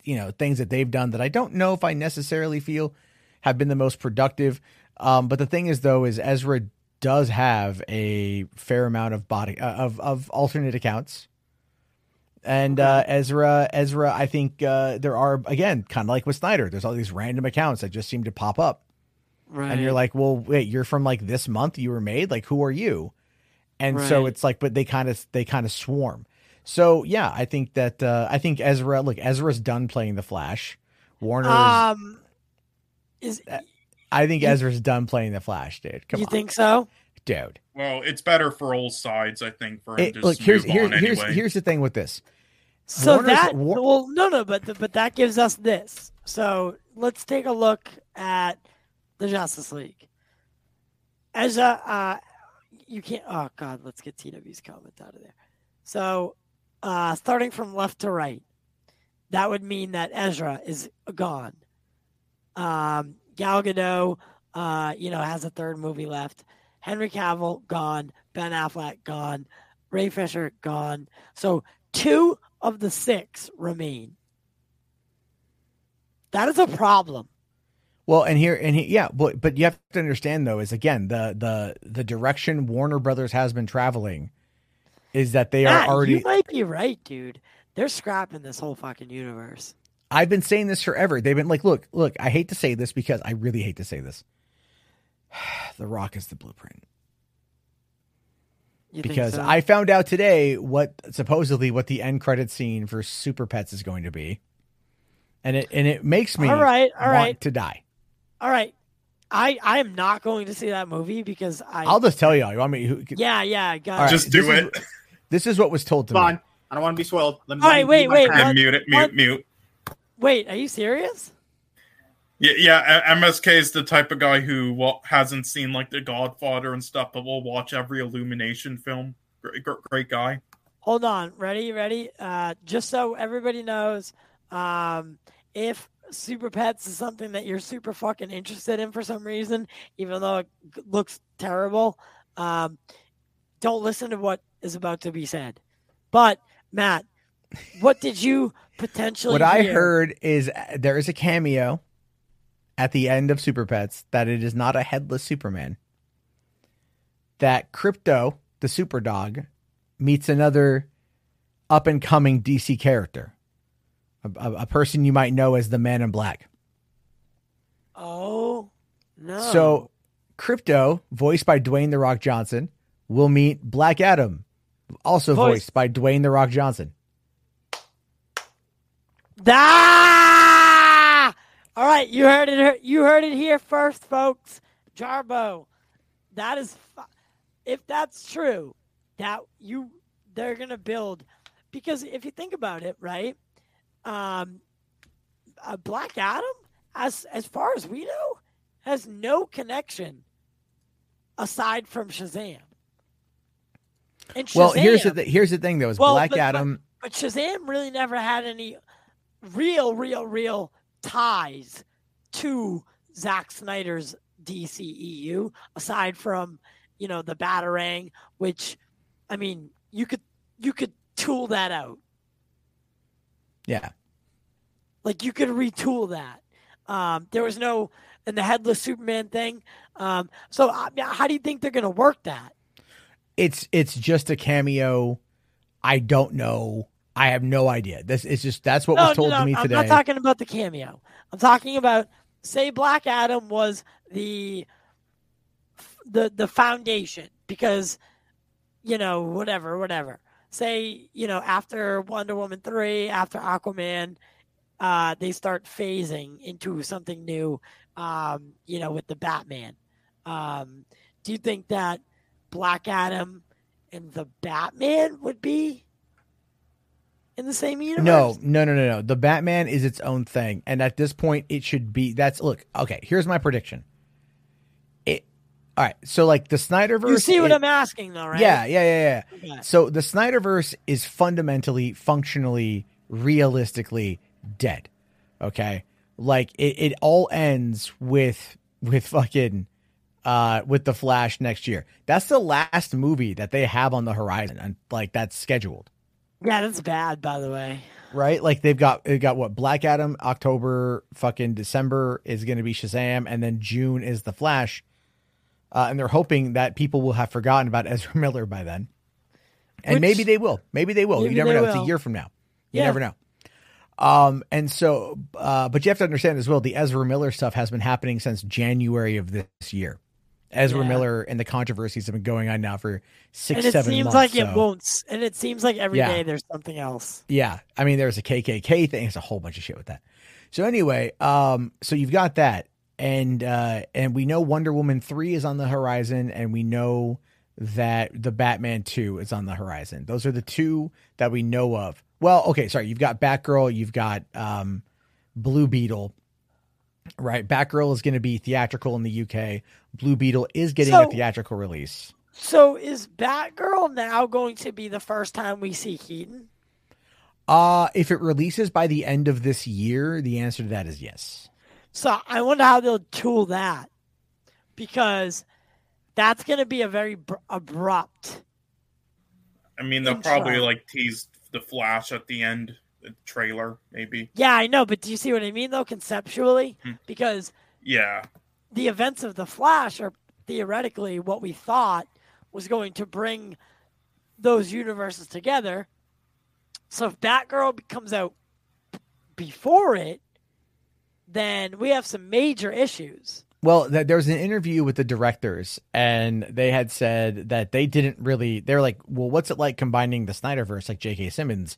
you know things that they've done that I don't know if I necessarily feel have been the most productive. Um, but the thing is though is Ezra does have a fair amount of body uh, of of alternate accounts. And uh, Ezra, Ezra, I think uh, there are again kind of like with Snyder. There's all these random accounts that just seem to pop up, right. and you're like, "Well, wait, you're from like this month you were made. Like, who are you?" And so it's like, but they kind of they kind of swarm. So yeah, I think that uh, I think Ezra. Look, Ezra's done playing the Flash. Warner. um, is I think you- Ezra's done playing the Flash, dude. Come on. you on, think so? dude. Well, it's better for all sides, I think, for him It- to look, just here's move here's on here's anyway. here's the thing with this. So Warner's- that War- well, no, no, but but that gives us this. So let's take a look at the Justice League. As a, uh, you can't. Oh God, let's get TW's comment out of there. So, uh, starting from left to right, that would mean that Ezra is gone. Um, Gal Gadot, uh, you know, has a third movie left. Henry Cavill gone. Ben Affleck gone. Ray Fisher gone. So two of the six remain. That is a problem. Well, and here and he, yeah, but but you have to understand though is again the the the direction Warner Brothers has been traveling is that they Matt, are already. You might be right, dude. They're scrapping this whole fucking universe. I've been saying this forever. They've been like, look, look. I hate to say this because I really hate to say this. the Rock is the blueprint You think because so? I found out today what supposedly what the end credit scene for Super Pets is going to be, and it and it makes me all right, all want right, to die. all right. I I am not going to see that movie because I. I'll just tell you. You want me? Who, yeah, yeah, I got All right, Just do is- it. This is what was told to Come me. on. I don't want to be spoiled. Let me, All let me wait, wait, crap. what? Mute it, mute, what? mute. Wait, are you serious? Yeah, yeah. MSK is the type of guy who hasn't seen like The Godfather and stuff, but will watch every Illumination film. Great, great, guy. Hold on, ready, ready. Uh, just so everybody knows, um, if Super Pets is something that you're super fucking interested in for some reason, even though it looks terrible, um, don't listen to what is about to be said. But Matt, what did you potentially? What I hear? heard is uh, there is a cameo at the end of Super Pets that it is not a headless Superman. That Krypto, the super dog, meets another up and coming DC character, a, a, a person you might know as the Man in Black. Oh no! So, Krypto, voiced by Dwayne the Rock Johnson, will meet Black Adam, also Voice- voiced by Dwayne the Rock Johnson. Ah! All right, you heard it. You heard it here first, folks. Jarbo, that is, if that's true, that you they're gonna build, because if you think about it, right, um, uh, Black Adam, as as far as we know, has no connection aside from Shazam. And Well, here's the th- here's the thing though: is Well, Black but- but- Adam. but Shazam really never had any real, real, real ties to Zack Snyder's DCEU aside from you know the Batarang, which I mean you could you could tool that out, yeah, like you could retool that. Um, there was no and the headless Superman thing. Um, so uh, how do you think they're going to work that? it's it's just a cameo. I don't know. I have no idea. This is just that's what no, was told no, to me today. I'm not talking about the cameo. I'm talking about say Black Adam was the the the foundation because you know whatever whatever. Say you know after Wonder Woman three, after Aquaman, uh, they start phasing into something new. Um, you know with the Batman. Um, do you think that Black Adam and the Batman would be in the same universe? no, no, no, no, no. The Batman is its own thing, and at this point, it should be. That's look. Okay, here's my prediction. It. All right. So like the Snyderverse. You see what it- I'm asking, though, right? Yeah, yeah, yeah, yeah. Okay. So the Snyderverse is fundamentally, functionally, realistically dead. Okay, like it, it all ends with with fucking uh with the Flash next year. That's the last movie that they have on the horizon, and like that's scheduled. Yeah, that's bad, by the way. Right, like they've got they got what Black Adam, October, fucking December is going to be Shazam, and then June is the Flash, uh, and they're hoping that people will have forgotten about Ezra Miller by then, and Which- maybe they will. Maybe they will. Maybe you never know. It's a year from now. You Yeah. never know. Um, and so, uh, but you have to understand as well, the Ezra Miller stuff has been happening since January of this year. Ezra Yeah. Miller and the controversies have been going on now for six, and it seven seems months. like it won't. And it seems like every day Yeah. there's something else. Yeah, I mean, there's a KKK thing. There's a whole bunch of shit with that. So anyway, um, so you've got that, and uh, and we know Wonder Woman three is on the horizon, and we know that the Batman two is on the horizon. Those are the two that we know of. Well, okay, sorry, you've got Batgirl, you've got um, Blue Beetle. Right, Batgirl is going to be theatrical in the UK. Blue Beetle is getting a theatrical release. So is Batgirl now going to be the first time we see Keaton? Uh, if it releases by the end of this year, the answer to that is yes. So I wonder how they'll tool that because that's going to be a very br- abrupt. I mean, they'll Intro. probably like tease the Flash at the end, the trailer, maybe. Yeah, I know, but do you see what I mean though conceptually? Hmm. Because Yeah. the events of the Flash are theoretically what we thought was going to bring those universes together. So if Batgirl comes out before it, then we have some major issues. Well, th- there was an interview with the directors, and they had said that they didn't really. They're like, "Well, what's it like combining the Snyderverse, like J.K. Simmons,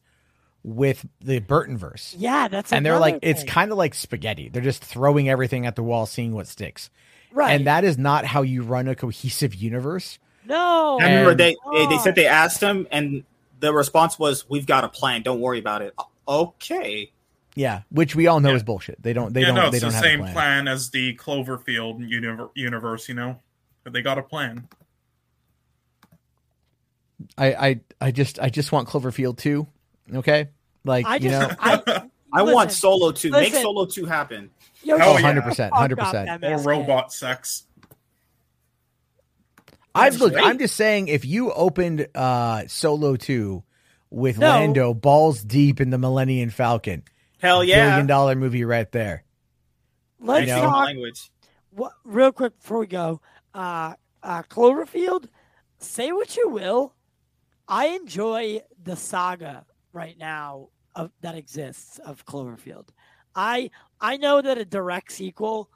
with the Burton verse. Yeah, that's and they're like, another "It's kind of like spaghetti. They're just throwing everything at the wall, seeing what sticks." right. And that is not how you run a cohesive universe. no, I remember And- they, they they said they asked him, and the response was, "We've got a plan. Don't worry about it." Okay. Yeah, which we all know Yeah. is bullshit. They don't. They yeah, don't. no, they it's don't the have same plan. plan. as the Cloverfield univer- universe, you know? But they got a plan. I, I, I just, I just want Cloverfield too. Okay, like I you just know, I, I want listen, Solo to make. Solo two happen. yo, oh, 100 percent, fuck hundred percent. Or robot sex. I've looked. I'm just saying, if you opened uh Solo two with No. Lando balls deep in the Millennium Falcon, Hell yeah. billion dollar movie right there. Let's You know? talk language. what, real quick before we go. Uh, uh, Cloverfield. Say what you will, I enjoy the saga right now of that exists of Cloverfield. I I know that a direct sequel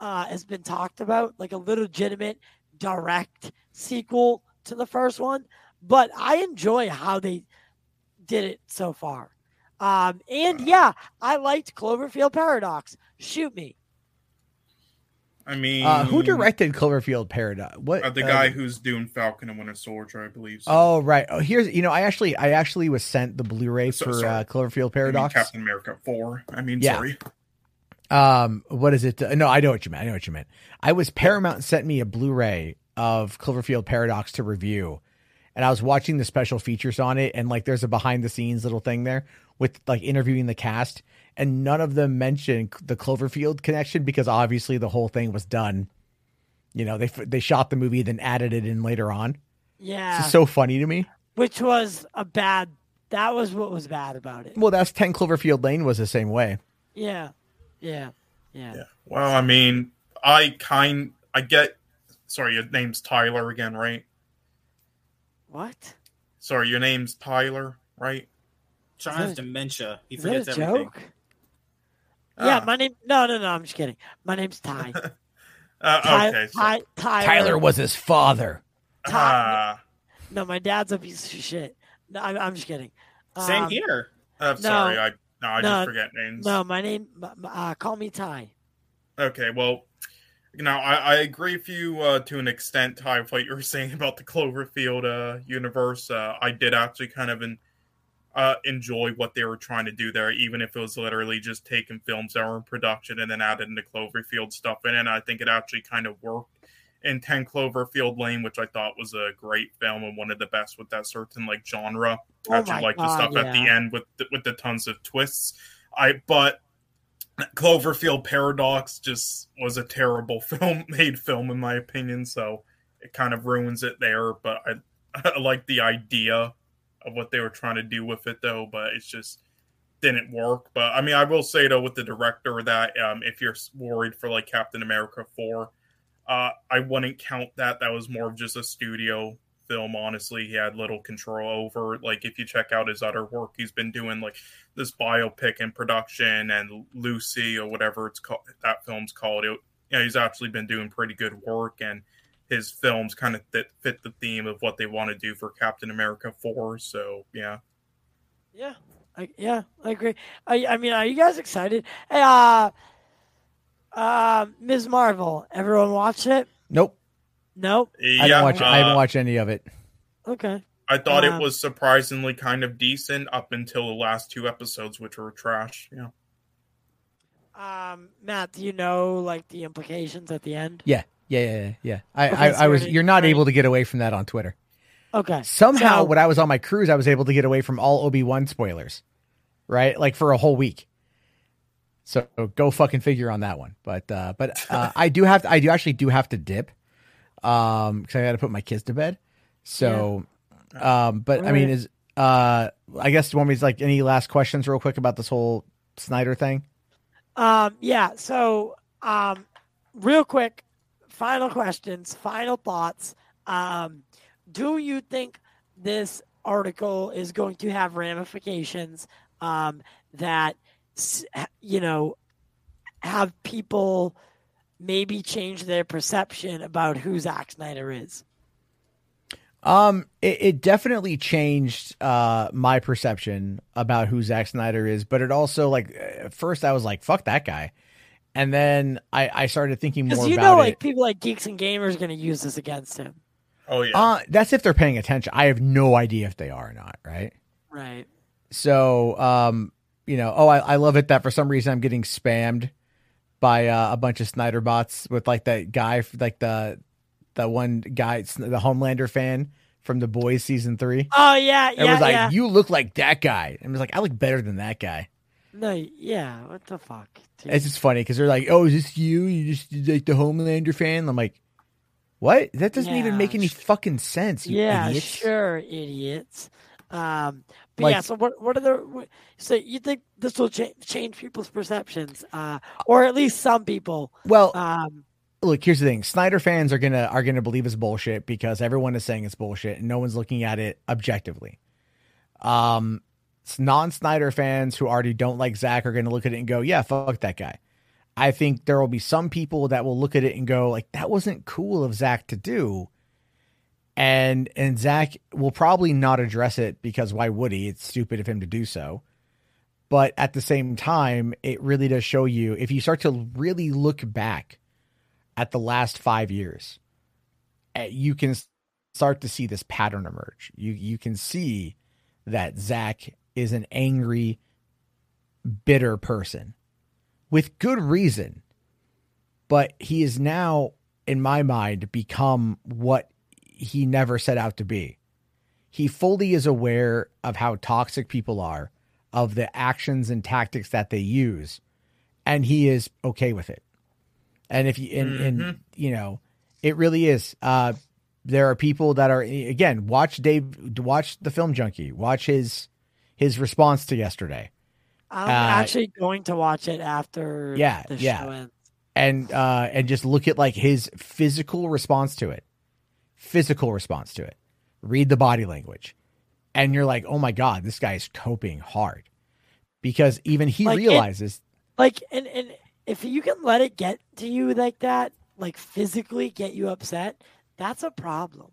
uh, has been talked about, like a legitimate direct sequel to the first one, but I enjoy how they did it so far. Um, and yeah, I liked Cloverfield Paradox. Shoot me. I mean, Uh, who directed Cloverfield Paradox? What uh, the uh, guy who's doing Falcon and Winter Soldier, I believe. So. Oh right. Oh, here's you know I actually I actually was sent the Blu-ray So- for uh, Cloverfield I mean, Paradox. Captain America 4. I mean, Yeah. sorry. um what is it no i know what you meant i know what you meant i was paramount sent me a blu-ray of cloverfield paradox to review and i was watching the special features on it and like there's a behind the scenes little thing there with like interviewing the cast and none of them mentioned the cloverfield connection because obviously the whole thing was done you know they they shot the movie then added it in later on Yeah. it's so funny to me which was a bad that was what was bad about it well that's 10 cloverfield lane was the same way yeah yeah yeah, Yeah. Well, I mean, I kind, I get. Sorry, your name's Tyler again, right? what Sorry, your name's Tyler, right? Sean has dementia. He is that a forgets everything. joke yeah Ah. my name no no no i'm just kidding my name's ty Uh, ty, okay. So, ty, tyler, tyler was his father Ah, no my dad's a piece of shit no i'm, I'm just kidding Same Um, here. I'm sorry. I no, I no, just forget names. no my name uh, call me ty Okay, well, you know, I, I agree with you uh, to an extent, Ty, with what you were saying about the Cloverfield uh, universe. Uh, I did actually kind of in, uh, enjoy what they were trying to do there, even if it was literally just taking films that were in production and then adding the Cloverfield stuff in. And I think it actually kind of worked in 10 Cloverfield Lane, which I thought was a great film and one of the best with that certain like genre. Oh I actually like the stuff at the end with the, with the tons of twists. I but Cloverfield Paradox just was a terrible film made film in my opinion, so it kind of ruins it there. But I, I like the idea of what they were trying to do with it though, but it's just didn't work. But I mean, I will say though with the director that um, if you're worried for like Captain America four, uh, I wouldn't count that. That was more of just a studio film. Honestly, he had little control over. Like if you check out his other work, he's been doing like this biopic in production and Lucy or whatever it's called. That film's called. It, you know, he's actually been doing pretty good work and. His films kind of fit, fit the theme of what they want to do for Captain America 4. So, yeah. yeah I, yeah i agree I, I mean are you guys excited hey uh uh ms marvel everyone watch it nope nope I yeah, haven't watched. I haven't uh, watched any of it. okay I thought Uh, it was surprisingly kind of decent up until the last two episodes, which were trash. Yeah. um matt do you know like the implications at the end Yeah, yeah, yeah, yeah. yeah. I, Okay, I, I was. you're- not able to get away from that on Twitter. okay Somehow, So- when I was on my cruise, I was able to get away from all Obi Wan spoilers, right? Like for a whole week. So go fucking figure on that one. But uh, but uh, I do have to, I do actually do have to dip, um, because I got to put my kids to bed. So, um, but I mean, is uh, I guess want me like any last questions real quick about this whole Snyder thing? Um, yeah. So, um, real quick, final questions, final thoughts. Um, do you think this article is going to have ramifications um, that you know have people maybe change their perception about who Zack Snyder is? Um, it, it definitely changed uh my perception about who Zack Snyder is, but it also like at first I was like, "Fuck that guy," and then I I started thinking more you about know, it. like people like geeks and gamers going to use this against him. Oh yeah. Uh, that's if they're paying attention. I have no idea if they are or not. Right. Right. So, um, you know, oh, I, I love it that for some reason I'm getting spammed by uh, a bunch of Snyder bots with like that guy, like the the one guy, the Homelander fan from The Boys season three. Oh yeah, yeah. It was like, yeah. you look like that guy. And it was like, I look better than that guy. No, yeah. What the fuck? dude? It's just funny because they're like, oh, is this you? You just like the Homelander fan? I'm like, what? That doesn't even make any fucking sense. You yeah, idiots. sure, idiots. Um, but Like- yeah. So what? What are the? what- So you think this will cha- change people's perceptions, uh, or at least some people? Well, Um, look, here's the thing. Snyder fans are gonna are gonna believe it's bullshit because everyone is saying it's bullshit and no one's looking at it objectively. Um, non Snyder fans who already don't like Zack are gonna look at it and go, "Yeah, fuck that guy." I think there will be some people that will look at it and go, "Like that wasn't cool of Zack to do," and and Zack will probably not address it because why would he? It's stupid of him to do so. But at the same time, it really does show you if you start to really look back at the last five years, eh, you can start to see this pattern emerge. You you can see that Zach is an angry, bitter person with good reason, but he is now, in my mind, become what he never set out to be. He fully is aware of how toxic people are, of the actions and tactics that they use, and he is okay with it. And if you and, and Mhm. you know, it really is. Uh, there are people that are again watch Dave, watch the film junkie, watch his his response to yesterday, I'm Uh, actually going to watch it after. Yeah, the yeah. show ends. and uh, and just look at like his physical response to it, physical response to it. Read the body language, and you're like, oh my god, this guy is coping hard, because even he Like, realizes. Like, and and if you can let it get to you like that, like physically get you upset, that's a problem.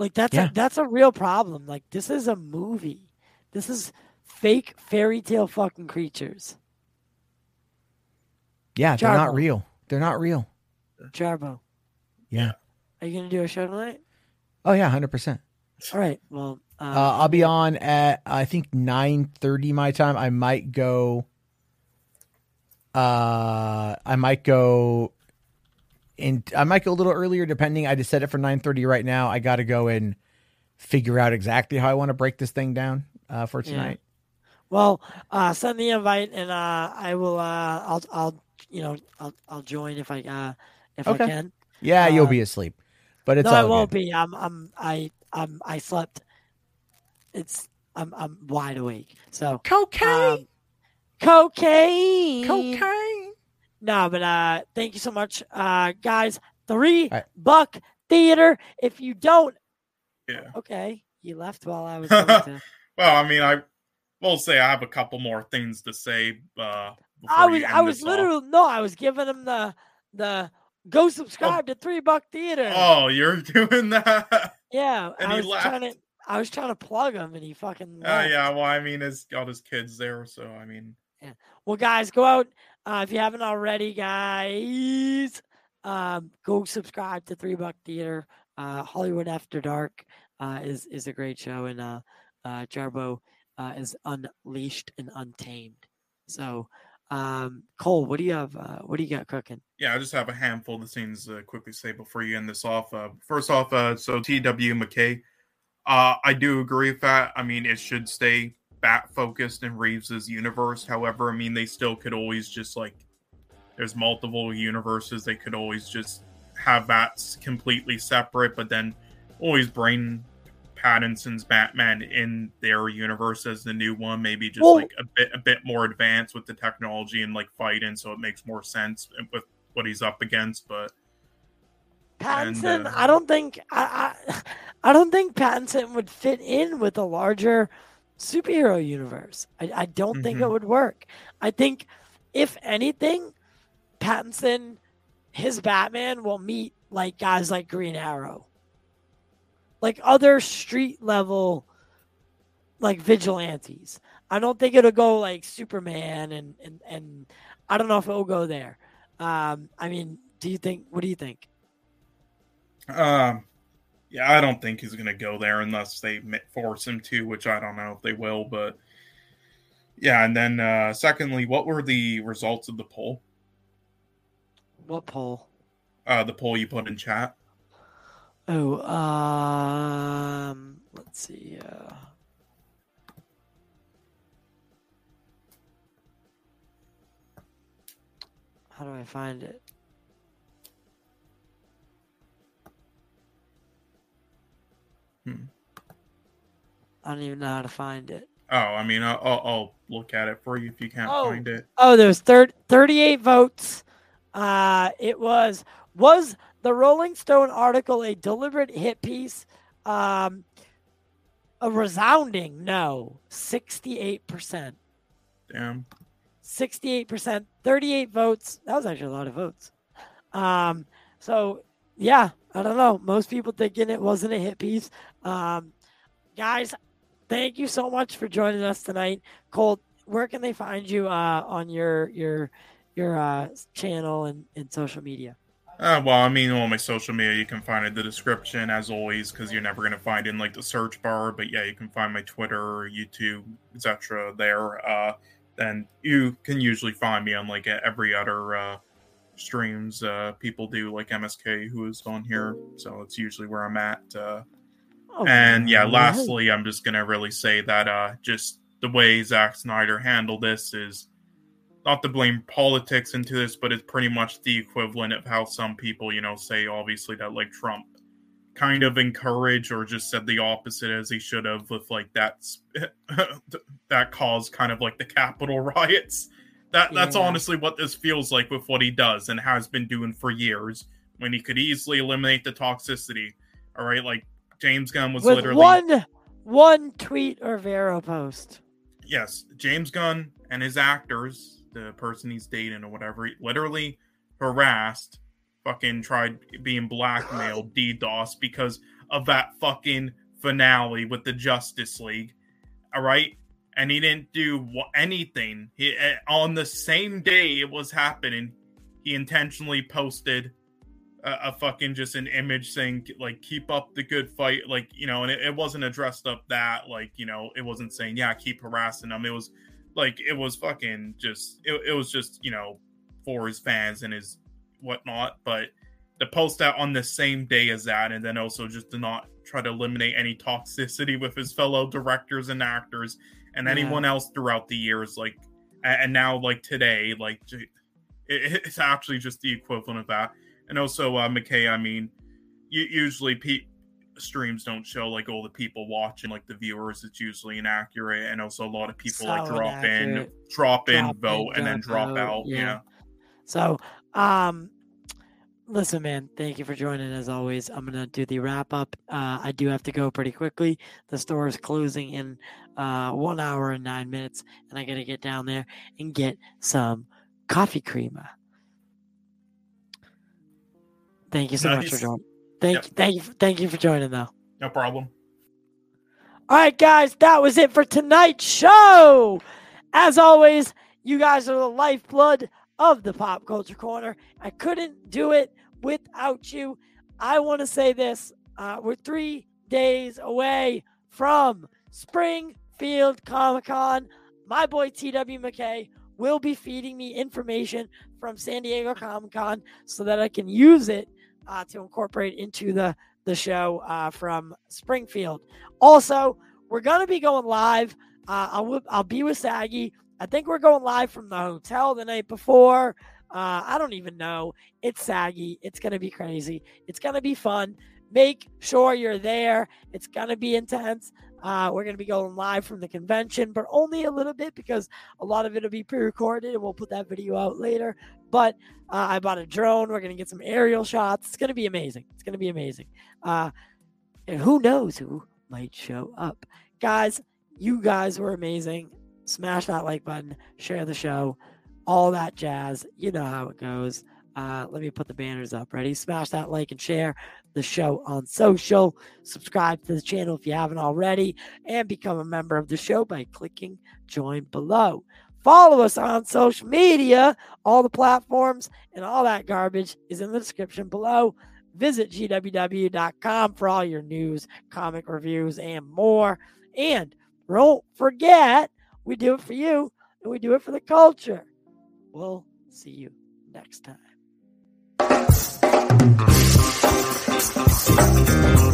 Like that's Yeah. a that's a real problem. Like this is a movie. This is fake fairy tale fucking creatures. yeah, they're not real. They're not real. Jarbo, Yeah. are you gonna do a show tonight? Oh yeah, hundred percent. All right. Well, uh, Uh, I'll be on at I think nine thirty my time. I might go. Uh, I might go. In I might go a little earlier, depending. I just set it for nine thirty right now. I got to go and figure out exactly how I want to break this thing down uh, for Yeah. tonight. Well, uh, send the invite, and uh, I will. Uh, I'll. I'll. You know. I'll. I'll join if I. Uh, if Okay. I can. Yeah, you'll be asleep, but it's no, I won't good. be. I'm. I'm. I. I'm. I slept. It's. I'm. I'm wide awake. So. Cocaine, Um, cocaine. cocaine. No, but uh, thank you so much, uh, guys. Three right. buck theater. If you don't, Yeah. okay, you left while I was. To. Well, I mean, I will say I have a couple more things to say. Uh, I was. I was this off. literally no. I was giving him the the go subscribe to three buck theater. Oh, you're doing that? Yeah, And I he was left. trying to. I was trying to plug him, and he fucking. Uh, yeah. Well, I mean, it's got his kids there, so I mean, Yeah. Well, guys, go out uh, if you haven't already, guys. Um, go subscribe to Three Buck Theater. Uh, Hollywood After Dark uh, is is a great show, and uh, uh, Jarbo uh, is unleashed and untamed. So, um, Cole, what do you have? Uh, what do you got cooking? yeah, I just have a handful of things to quickly say before you end this off. Uh, first off, uh, so T.W. McKay, uh, I do agree with that. I mean, it should stay bat focused in Reeves's universe. However, I mean, they still could always just like, there's multiple universes. They could always just have bats completely separate, but then always bring Pattinson's Batman in their universe as the new one, maybe just Well- like a bit a bit more advanced with the technology and like fighting, so it makes more sense with what he's up against. But Pattinson, And, uh, I don't think I, I I don't think Pattinson would fit in with a larger superhero universe. I, I don't think it Mhm. would work. I think if anything, Pattinson, his Batman will meet like guys like Green Arrow. Like other street level like vigilantes. I don't think it'll go like Superman and and, and I don't know if it will go there. Um, I mean, do you think what do you think? um, yeah, I don't think he's gonna go there unless they force him to, which I don't know if they will. But yeah, and then uh secondly, what were the results of the poll? What poll? Uh, the poll you put in chat. Oh, um, let's see. Uh, how do I find it? Hmm. I don't even know how to find it. Oh, I mean, I'll, I'll, look at it for you if you can't Oh. find it. Oh, there's thir- 38 votes. Uh, it was was the Rolling Stone article a deliberate hit piece? Um, a resounding no, 68%. Damn. 68%, 38 votes. That was actually a lot of votes. Um, so yeah, I don't know. Most people thinking it wasn't a hit piece. Um, guys, thank you so much for joining us tonight. Colt, where can they find you uh, on your your your uh, channel and, and social media? Uh, well, I mean, on my social media, you can find it in the description as always, because you're never gonna find it in like the search bar. But yeah, you can find my Twitter, YouTube, etc. There. Uh, and you can usually find me on like every other uh, streams uh, people do, like MSK, who is on here. So it's usually where I'm at. Uh, Oh, and yeah, right. lastly, I'm just gonna really say that uh, just the way Zack Snyder handled this is not to blame politics into this, but it's pretty much the equivalent of how some people, you know, say obviously that like Trump kind of encouraged or just said the opposite as he should have with like that that caused kind of like the Capitol riots. That that's Yeah. honestly what this feels like with what he does and has been doing for years when he could easily eliminate the toxicity. All right, like James Gunn was with literally one one tweet or Vero post. yes, James Gunn and his actors, the person he's dating or whatever, literally harassed, fucking tried being blackmailed, DDoS because of that fucking finale with the Justice League. All right. And he didn't do anything. He eh, on the same day it was happening, he intentionally posted a, a fucking just an image saying like keep up the good fight, like you know, and it, it wasn't addressed up that like you know it wasn't saying yeah keep harassing them. It was like it was fucking just it, it was just you know for his fans and his whatnot, but to post that on the same day as that, and then also just to not try to eliminate any toxicity with his fellow directors and actors and Yeah. anyone else throughout the years, like and now like today, like it, it's actually just the equivalent of that. And also, uh, McKay, I mean, usually pe- streams don't show like all the people watching, like the viewers. It's usually inaccurate, and also a lot of people like So drop in, drop in, Drop in, vote, and then drop out, out. yeah. Yeah. So, um, listen, man, thank you for joining as always. I'm gonna do the wrap up. Uh, I do have to go pretty quickly. The store is closing in uh, one hour and nine minutes, and I gotta get down there and get some coffee creamer. Thank you so much for joining. Thank, Yep. thank you, thank you for joining though. No problem. All right, guys, that was it for tonight's show. As always, you guys are the lifeblood of the Pop Culture Corner. I couldn't do it without you. I want to say this uh, we're three days away from Springfield Comic Con. My boy TW McKay will be feeding me information from San Diego Comic Con so that I can use it uh, to incorporate into the, the show uh, from Springfield. Also, we're gonna be going live. Uh, I'll I'll be with Saggy. I think we're going live from the hotel the night before. Uh, I don't even know. It's Saggy. It's gonna be crazy. It's gonna be fun. make sure you're there. It's going to be intense. Uh, we're going to be going live from the convention, but only a little bit because a lot of it will be pre recorded and we'll put that video out later. But uh, I bought a drone. We're going to get some aerial shots. It's going to be amazing. It's going to be amazing. Uh, and who knows who might show up. Guys, you guys were amazing. Smash that like button, share the show, all that jazz. You know how it goes. Uh, let me put the banners up. Ready? Smash that like and share the show on social. Subscribe to the channel if you haven't already, and become a member of the show by clicking join below. Follow us on social media. All the platforms and all that garbage is in the description below. Visit gww.com for all your news, comic reviews, and more. And don't forget, we do it for you and we do it for the culture. We'll see you next time. Thank you.